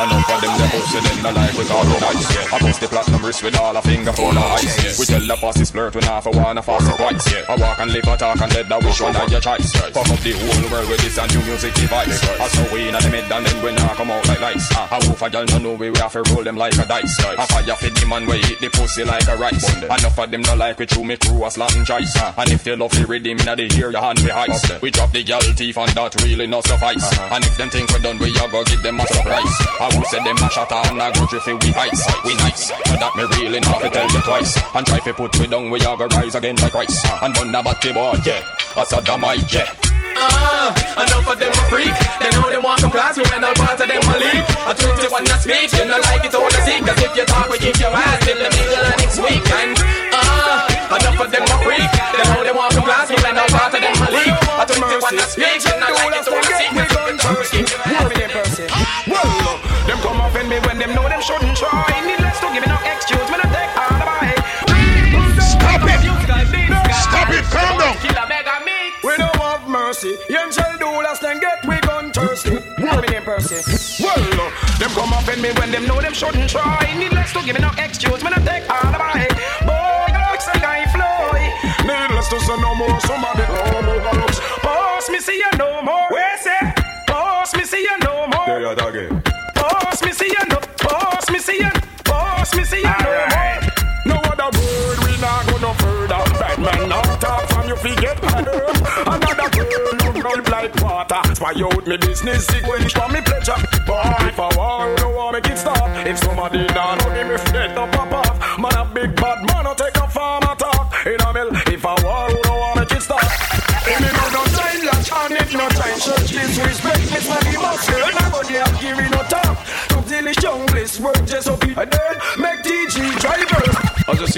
Enough of them they hustle them the life with all the nice yeah. I bust the platinum wrist with all a finger full of ice yeah. We tell the boss it's flirt when half a one a fast twice yeah. I walk and live a talk and let the wish one of your choice. Fuck up the whole world with this and new music device. I saw we in the mid and then we now come out like lights. Uh, I wolf a girl no know we, we have to roll them like a dice. I fire for the man we eat the pussy like a rice. Enough of them no like we chew me through a slant choice. Uh, And if they love the rhythm inna the hear your hand we heist We drop the girl teeth and that really not suffice. Uh-huh. And if them think we done we a go give them a surprise. I will say them a shot and a grudge if we ice? We nice, but that me really not to tell you twice. And try to put we down we a go rise again like Christ And burn the batty boy, yeah, a sodomite, yeah Ah, enough of them a freak. They know they want some class, we when all part of them a leak. A 21 not speak, you know like it all the seek. Cause if you talk, we give your ass till the middle of next week. And ah, enough of them a freak. They know they want some class, we when all part of them a leak. A 21 not speak, you know like it all the seek. Cause if you talk, we give your ass till the Well, them come offend me when them know them shouldn't try. Needless to give me no Young shall do last and get we gun thirsty. What me name Percy? Well, uh, them come offend me when them know them shouldn't try. Needless to give me no excuse, me no take all the way. Boy, looks like I fly. Needless to say no more, somebody no more looks. Boss me see you no more. Where say? Boss me see you no more. There you are again Boss me see you no. Boss me see you. Boss me see you no more. No other word we not go no further. Bad man not talk from your feet get water. Spy out me business sequence for me pleasure. But if I want, no want make it stop. If somebody not know me, fret to pop off. Man a big bad man, no take a farm talk. In a mill, if I want, no want make it stop. If me no no time, latch on it, no time. Church disrespect, Miss Maggie Muscle. Nobody have given no talk. Come till the junglist work just up it. And then make driver.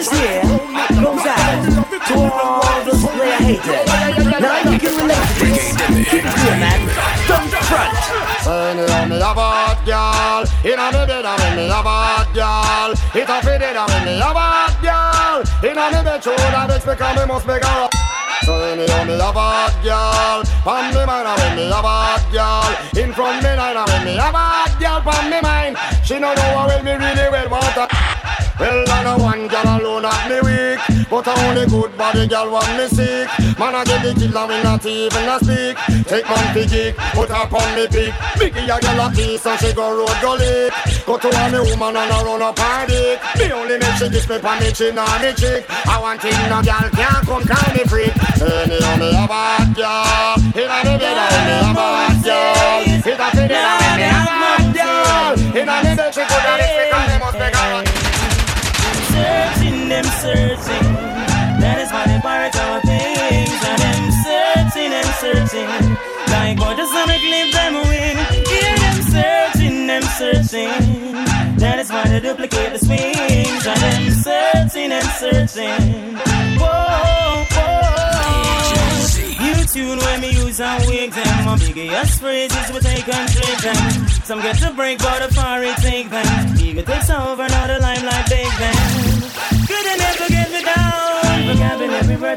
this year goes out to all the player haters. Now you can relate to this. Keep it Yeah, man. The front. Say me a bad girl Inna me bed a me a bad girl It a fit it a me a bad me bed show that bitch because me must make her Say me a me a bad girl Pon me mind a me a bad girl In front me nine a me a bad girl Pon me mind She no know how well me really well want her well, I know one girl alone have me weak But I only good body girl want me sick? Man, I get the killer when not even a speak. Take man fi geek, put her on me pick. Biggie a girl a piece and she go road go lick. Go to a me woman and I run up her dick. Me only make she kiss me pa me chin or me cheek. I want it no girl can't come call me freak. Any of me a bad girl Inna me bed I me a bad girl It a fit in a me a bad girl Inna me bed she coulda lick me cause me must make her searching. That is why they pirate our things. And them searching and searching. Like what the stomach leave them win. Hear them searching, them searching. That is why they duplicate the swings. And them searching and searching. Whoa, whoa. You tune when me use and wig them. My biggest phrases we take and trick them. Some get to break, but the it take them. Ego takes over, now the limelight big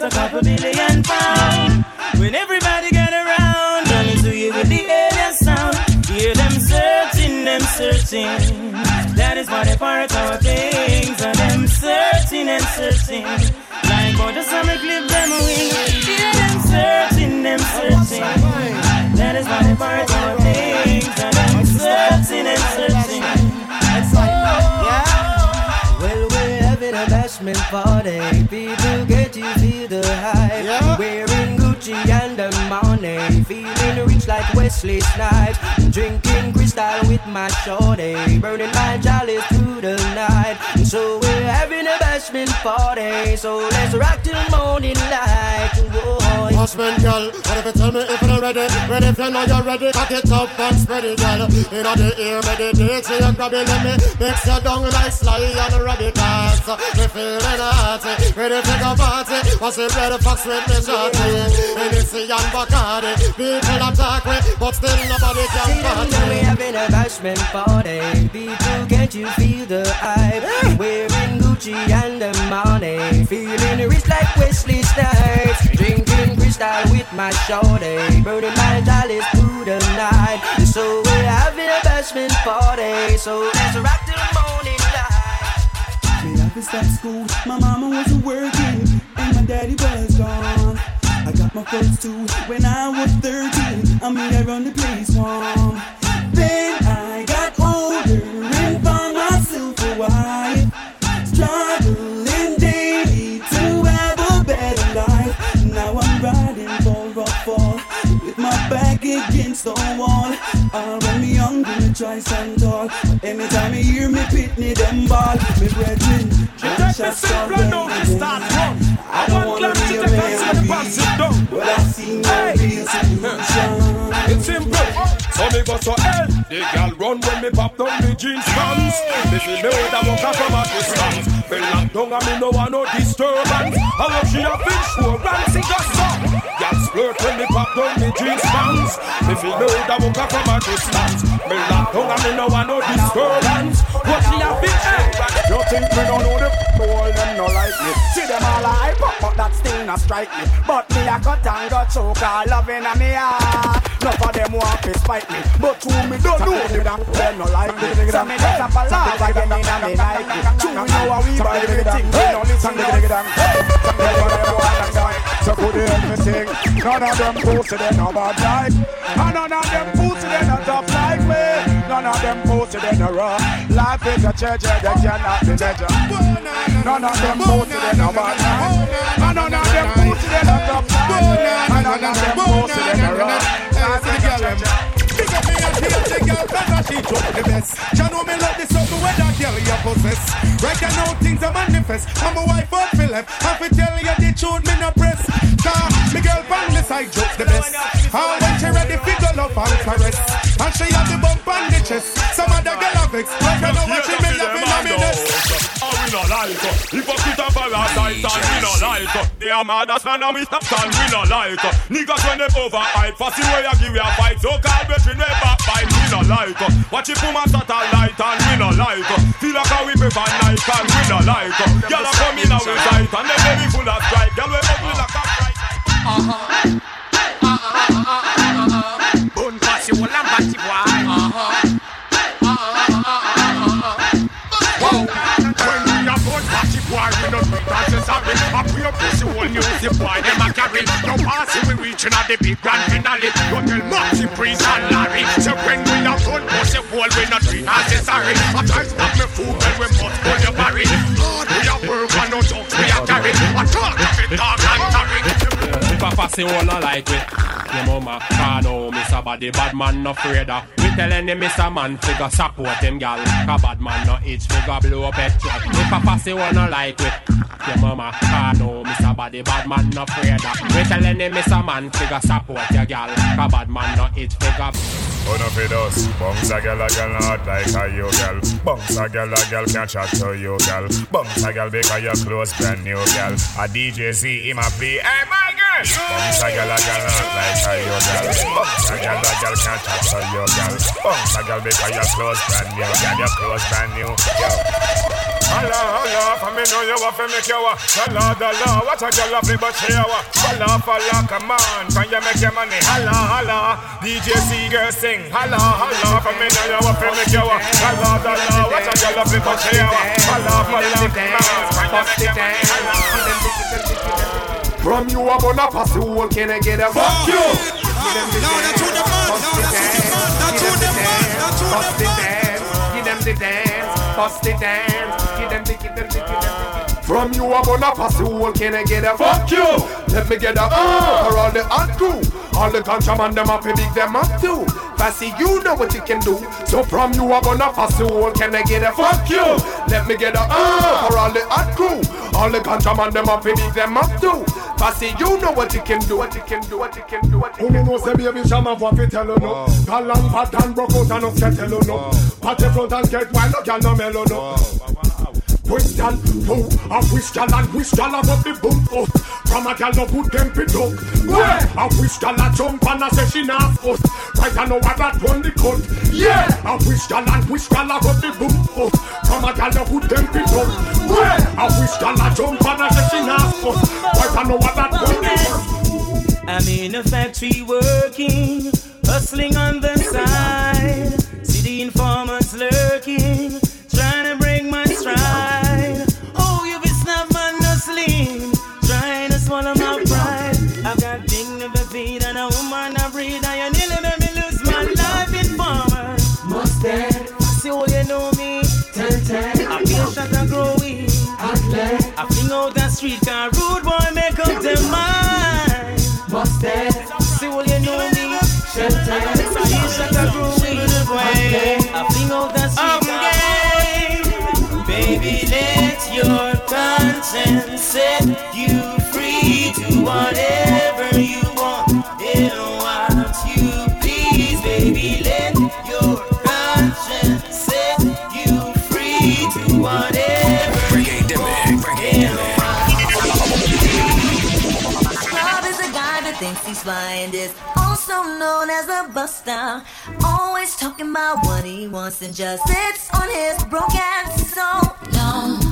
a couple billion pounds. When everybody get around, coming to you with the alien sound. Hear them searching, them searching. That is why they part our things. And them searching and searching. Like how the summer clip them wings. Hear them searching, them searching. That is why they part our things. And them searching and searching. Yeah. Well, we're having a bashment party. People Feeling rich like Wesley Snipes. Drinking crystal with my shorty. Burning my chalice through the night. So we're having a bashment party. So let's rock till morning light. Whoa. Husband, girl, what if you tell me if you're ready? Ready if you know you're ready, cock it up and spread it, girl. In the ear, meditate, so you grab it, let me mix your down like sly and radicals. Me feeling hearty, ready to go party. What's it ready, fox with me shorty? Hennessy and Bacardi, people attack me, but still nobody can party. we having a bashment party. People, can't you feel the hype? Wearing Gucci and the money. Feeling rich like Wesley Snipes. Drinking crystal with my shorty. Burning my chalice through the night. So we're having a bashment party. So let's rock till the morning light. Me have to start school. My mama wasn't working, and my daddy was gone. I got my first two when I was 13. I mean, I run the place warm. Then I got older and found myself a wife. Struggling daily to have a better life. Now I'm riding for a fall with my back against the wall. Uh, when me young, me try stand tall. Anytime you hear me pitney them ball, me brethren, gunshots are ringing. I don't wanna be a man but I see no real solution. It's simple. So me go to hell. The girl run when me pop down the jeans pants. Me feel me with a walk from a distance. Me lock down and me no want no disturbance. I love she a fish for Rancy just up. Girl splurt when me pop down the jeans pants. Me feel me with a walk from a distance. Me lock down and me no want no disturbance. What she a fish? You think me don't know the all them no like me See them all hype up but that still not strike me But me a cut and got choke all loving a me heart Enough of them want to spite me But who me don't know me that them no like me So me just a palaver again in a me Nike we know how we buy everything We don't listen now So good everything None of them pussy they no bad like And none of them pussy they no tough like me. None of them pussy they no raw Life is a church they cannot be measured. None of them pussy they no bad like And none of them pussy they no tough like me. And none of them pussy they no raw Life is a church cause she drop the best You know me love this something where that girl you possess Right now things are manifest. I'm a wife out for left I fi tell you the truth me no press Cause me girl from the side jokes the best And when she ready fi go love and caress And she have the bump on the chest Some other girl have vex Like I know what she me loving on me nest Oh, we no like her. Hypocrite and parasite and we no like her. They are mad as man and we stop and we no like her. Niggas when they overhype, fussy way I give you a fight. So call between way backbite, we no like her. Watch it put my satellite and we no like her. Feel like how we prefer night and we no like her. Girl a come in our sight and they very full of strike. Girl we ugly like a fright. Uh-huh. Uh-uh. Bone pass you all and batty boy. Uh-huh. A party no them a carry. No pass we reaching at the big grand finale. Go tell Marty, Prince and Larry. So when we a born pussy whole, we no do dances sorry. I try me food when we must your barry. We a work and no we a carry. I talk of it, talk. If a fussy one not like me, your mama can't know me somebody bad man no afraid of. Me tell any Mr. Man figure support him, gal. Cause bad man no itch figure blow up petrol. If a fussy wanna like it, your mama, ah no, Mr. Body, bad man no afraid that. We tell any Mr. Man figure support your gal. Cause bad man no itch figure. Oh no fit us Bounce a gal a gal not like a you gal Bounce a gal a gal can't chat to you gal Bounce a gal because your clothes brand new gal A DJ see him a play Hey my girl Bounce a gal a gal like a you gal Bounce a gal a gal can't chat to you gal Bounce a gal because your clothes brand new gal Your clothes brand Yo Holla, holla, for me know you want make you wa. Holla, holla, what a girl have but she wa. Holla, holla, come on, can you make your money? Holla, holla, DJ C girl sing. Holla, holla, for me know you want make you wa. Holla, holla, what a girl have but she wa. Holla, holla, come on, can? From you I'm gonna pass the whole can I get a fuck you? Give them the dance, bust the dance, give them the dance, bust the dance, give them the dance, bust the dance, give them the, give them the, give them the. From you I'm gonna pass the whole can I get a fuck you? Let me get a uh for all the hot crew, all the contraband them up, big them up too. Passy, you know what you can do. So from you I'm gonna pass the whole can I get a fuck you? Let me get a uh for all the hot crew, all the contraband them up, big them up too. Passy, you know what you can do, what you can do, what you can do, what you can do. know say baby shama for fi tell you no Galang pat and broke out and us get tell no Pat the front and get wild no gal no mellow no Question two, a wish gal and wish gal about the boom up From a gal no put them pit up Yeah, a wish gal a jump and a say she not us Right I know what that run the cut. Yeah, a wish gal and wish gal about the boom up From a gal no put them pit up Yeah, a wish gal a jump and a say she not us Right I know what that run the cut. I'm in a factory working, hustling on the side. See the conscience set you free to whatever you want and what you please. Baby, let your conscience set you free to whatever Reggae Demi, Reggae Love is a guy that thinks he's flying is also known as a buster. Always talking about what he wants and just sits on his broken soul.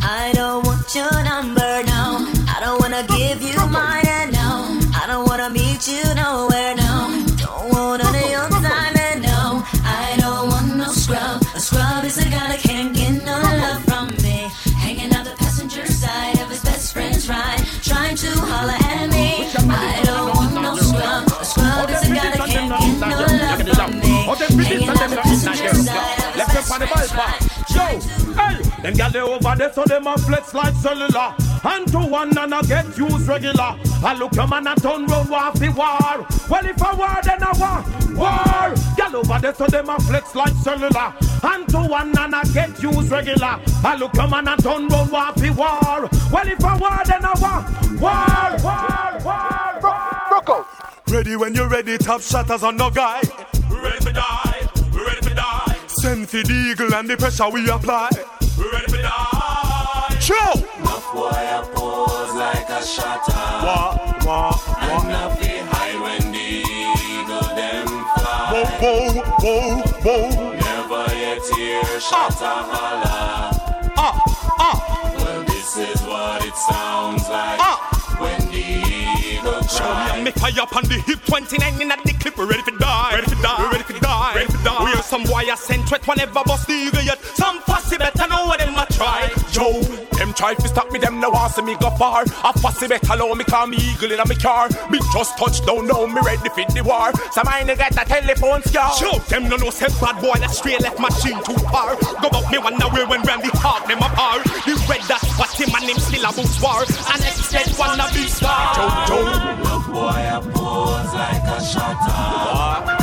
I don't want your number. No, I don't wanna give you mine. And no, I don't wanna meet you nowhere. No, don't want none of your time. And no, I don't want no scrub. A scrub is a guy that can't get no love from me. Hanging out the passenger side of his best friend's ride, trying to holler at me. I don't want no scrub. A scrub is a guy that can't get no love from me. Hanging out the passenger side of his best friend's ride. Yo, hey, them gal they over there so them a flex like cellular. And to one and I get used regular. I look your man and turn round off the war. Well if I war then I war, war. Gal over there so them a flex like cellular. And to one and I get used regular. I look your man and turn round off the war. Well if I war then I war, war, war, war, war. Rock out Ready when you're ready, top shatters on no guy. Ready to die, ready to die. Send for the eagle and the pressure we apply. For die. Show. Enough boy a pose like a shutter. Wah, wah, And enough be high when the eagle them fly. Whoa, whoa, whoa, whoa. Never yet hear shutter holler. Ah, ah. Well, this is what it sounds like. When the eagle Show cry. me, me tie up on the hip 29 in at the clip, ready for die. Ready for die. Ready for die. Ready for die. We are some wire sent threat whenever bust the eagle yet. Yo, them try to stop me, them no want see me go far. A fussy better know me call me eagle in a me car. Me just touch down now, me ready for the war. Some I get a telephone scar. Show them no no say bad boy that straight left machine too far. Go up me one away when Randy Hart them apart. The red that but him and him still a boost war. And next dead one a big star. Joe, Joe. Look boy I pose like a shutter. And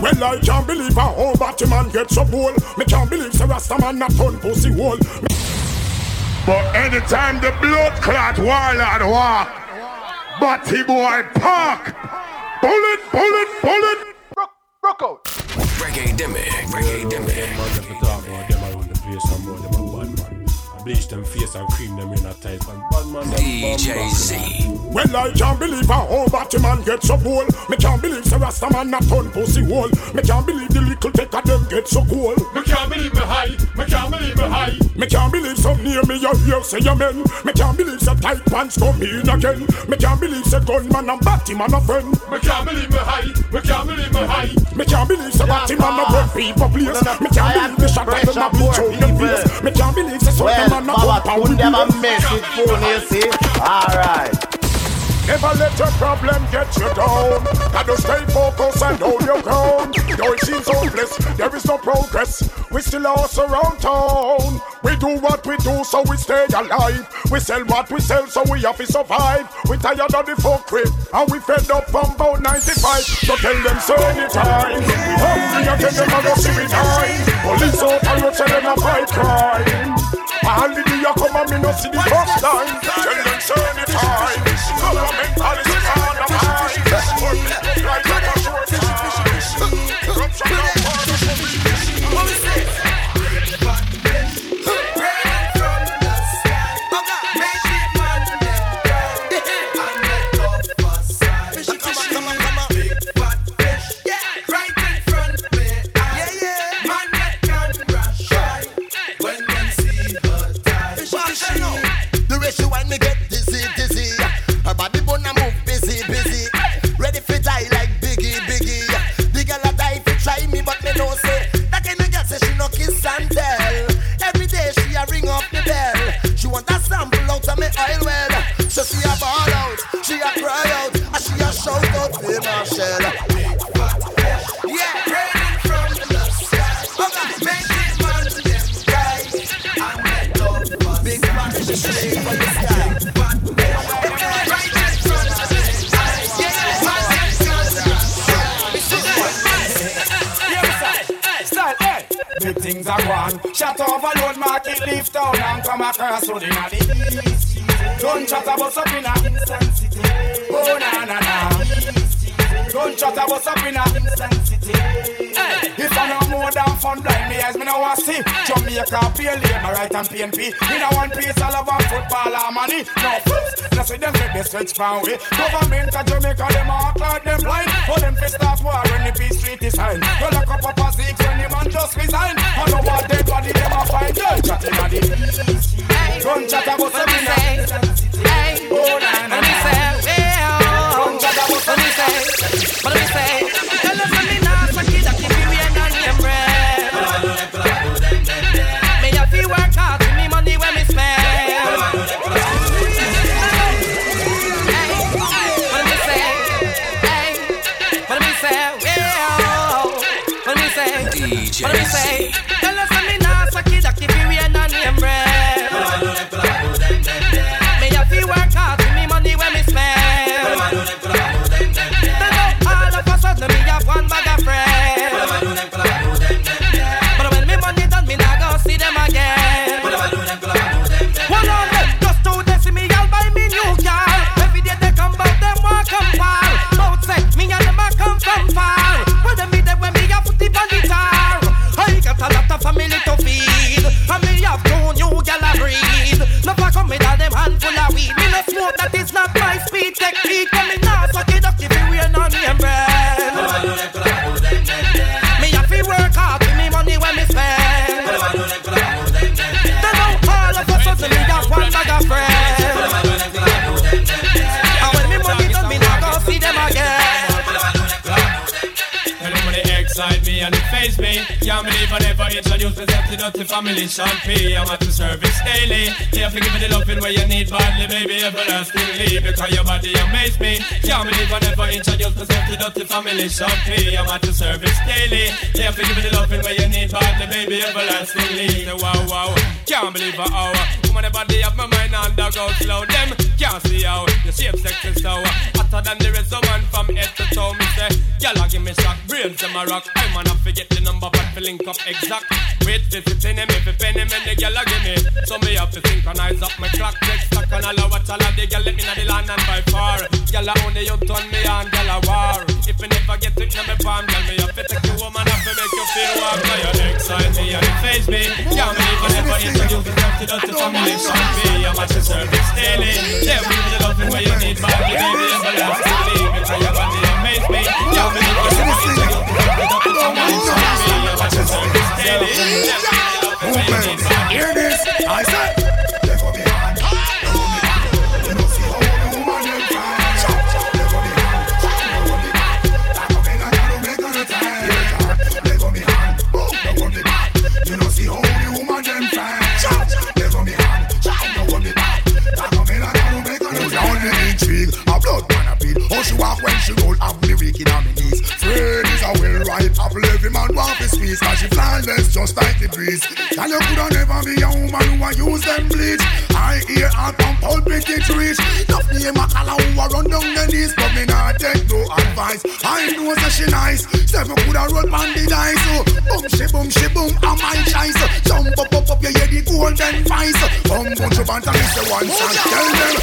Well, I can't believe a whole Batman get so bold. Me can't believe Sir Rastaman not turn pussy hole. Me- But anytime the blood clot warlord walk, Batty boy park, bullet, bullet, bullet. Rock out. Reggae Demi. Reggae Demi. Bleach them face and cream them in a tight and bad man DJ Z. Well, I can't believe a whole Batman get so bold. Me can't believe Sir Rastaman not turn pussy hole. Me can't believe the little take of them get so cool. Me can't believe me high, me can't believe me high. Me can't believe some near me you hear say amen. Me can't believe say tight pants come in again. Me can't believe say gunman and Batman a friend. Me can't believe me high, me can't believe me high. Me can't believe say Batman a run people place. Me can't believe the shot of them a bleach out them face. Me can't believe say some Well, man a Baba bump out Tune them a mess with phone, you see. Alright. Never let your problem get you down. Gotta stay focused and hold your ground. Though it seems hopeless, there is no progress. We still lost around town. We do what we do so we stay alive. We sell what we sell so we have to survive. We tired of the fuckery and we fed up from about 95. So tell them so anytime. We hungry again, them a go see we time. Police out and you tell them a fight crime. What. The switch. Government of DJ What do say? Tell us introduce myself to dirty family. P, I'm at the service daily. Here for giving the loving where you need badly, baby, everlastingly. Because your body amaze me. Can't believe I never introduce myself to dirty family. P, I'm at the service daily. Here for giving the loving where you need badly, baby, everlastingly. Say wow, wow. Can't believe I hour. Woman, the body of my mind and dog out slow. Them can't see how your shape sex is so hotter than the rest of one from head to toe. Me say, y'all give me shock, brains to my rock. I'm gonna forget the number, but fi link up exact. Wait, this is in him, if it penny, man, the girl give me. So me have to synchronize up my clock, check stock, and all what all of the girl let me know the land and by far. Girl, only you turn me on, girl, a war. If you never get it, me palm, girl, me have to take you home and have to make you feel warm. Now you excite me and face me. Can't believe I never introduce myself to the family. Sean B, I'm at your service daily. Yeah, we the loving where you need, baby, baby, everlastingly. Because your body amaze me. Can't believe I never introduce myself to the family. Sean B, I'm at your service daily. Yeah, we the loving where you need, baby. Hear this? I said. Just like the breeze. And you coulda never be a woman who a use them bleach. I hear her from pulpit it reach. Enough name a color who a run down the knees, but me not take no advice. I know that she nice. Seven coulda roll on the dice. So boom she boom she boom, am my choice. Jump up up up, you hear the golden voice. Come bunch of banter, me say one chance. Tell them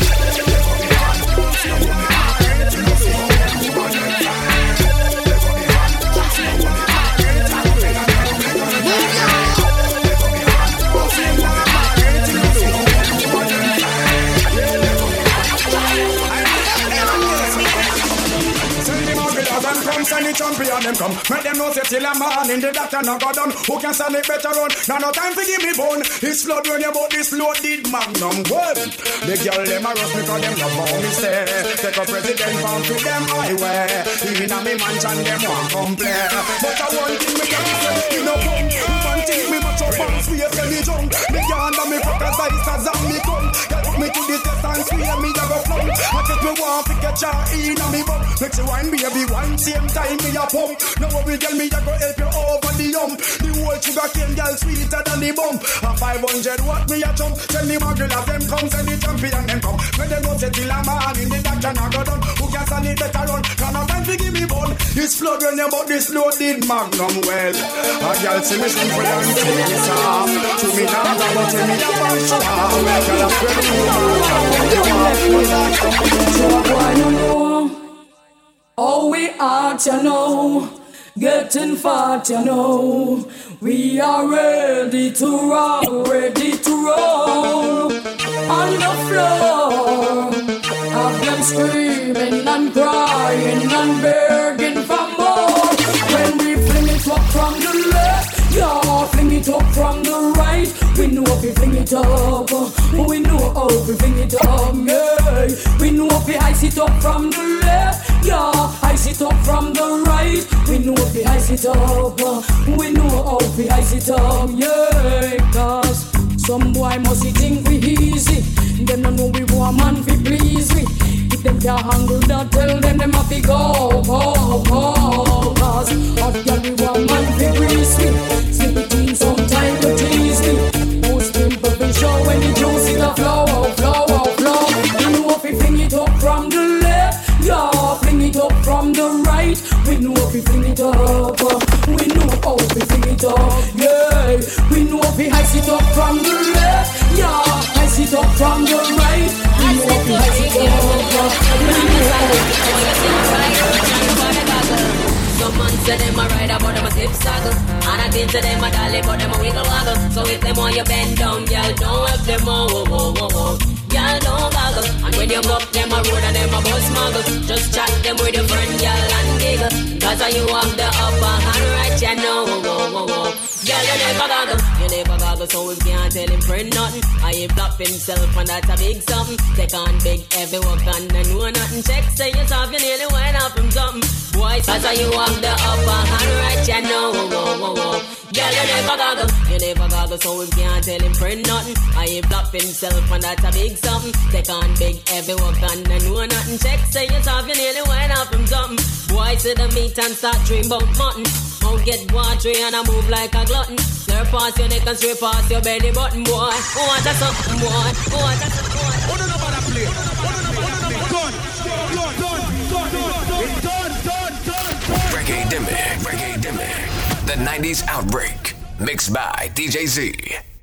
send the champion them come. Make them know say till a man in the doctor no go done. Who can stand it better run? Now no time to give me bone. It's flood when you bought this loaded magnum. Well, the girl them a rush me 'cause them love how me say. Take a president from to them highway. Even a me mansion them want come play. But I one thing me can say, you know come. One thing me match up and swear tell me jump. Me yonder me ice as and me come. Get me to test and swear me a go flum. I take me one pick a jar in a me bum. Make you wine baby wine same time me a pump. Now worry girl me a go help you over the hump. The whole sugar cane girl sweeter than the bump. A 500 watt me a jump. Tell the muggle of them come, send the champion them come. When they go say till a man in the doctor now go down. Who can stand it better run? Can no time to give me bun. This flood when you bought this loaded magnum well. A girl see me simple and things off. To me now go to me a bunch of Girl a we you know, getting fat, you know. We are ready to roll, ready to roll on the floor. Have them screaming and crying and begging for more. When we fling it up from the left, yeah, fling it up from right. We know if we fling it up, we know how we fling it up, yeah. We know if we ice it up from the left, yeah, ice it up from the right. We know if we ice it up, we know how we ice it up, yeah. Cause some boy must think we easy. Them no know we want man fi please we. If them can't handle that, tell them them have to go, go, go. Cause hot girl we want man fi grease we. Up, we know how we fling it up, yeah. We know we ice it up from the left, yeah, ice it up from the right. We know we ice it up, we know Some man say them a ride but them a zip saddle And I think to them a dolly but them a wiggle waggle So if them want you bend down, girl, don't help them oh, oh, oh, oh. oh. Girl, don't goggle. And when you up them a road and them a bus muggle. Just chat them with your friend, girl, and giggle. Cause you have the upper hand right, you know. Oh, oh, oh. Girl, you never goggle, you never goggle so we can't tell him friend nothing. I he flop himself and that's a big something. Take on big heavy work and I know nothing. Check say yourself you nearly went up from something. Boy, cause you have the upper hand right, you know. Whoa, whoa, whoa. Girl, you never goggle, you never goggle, so we can't tell him friend nothing. I he flop himself and that's a big something. Take on big heavy work and I know nothing. Check say yourself you nearly went up from something. Boy, see the meat and start dream about mutton. Mouth get watery and I move like a glutton. Slurp past your neck and straight past your belly button, boy. Oh, want a something, boy. Oh, want a something, boy. Oh, no, no, no, play. Reggae Demi, Reggae Demi, the 90s Outbreak, mixed by DJ Z.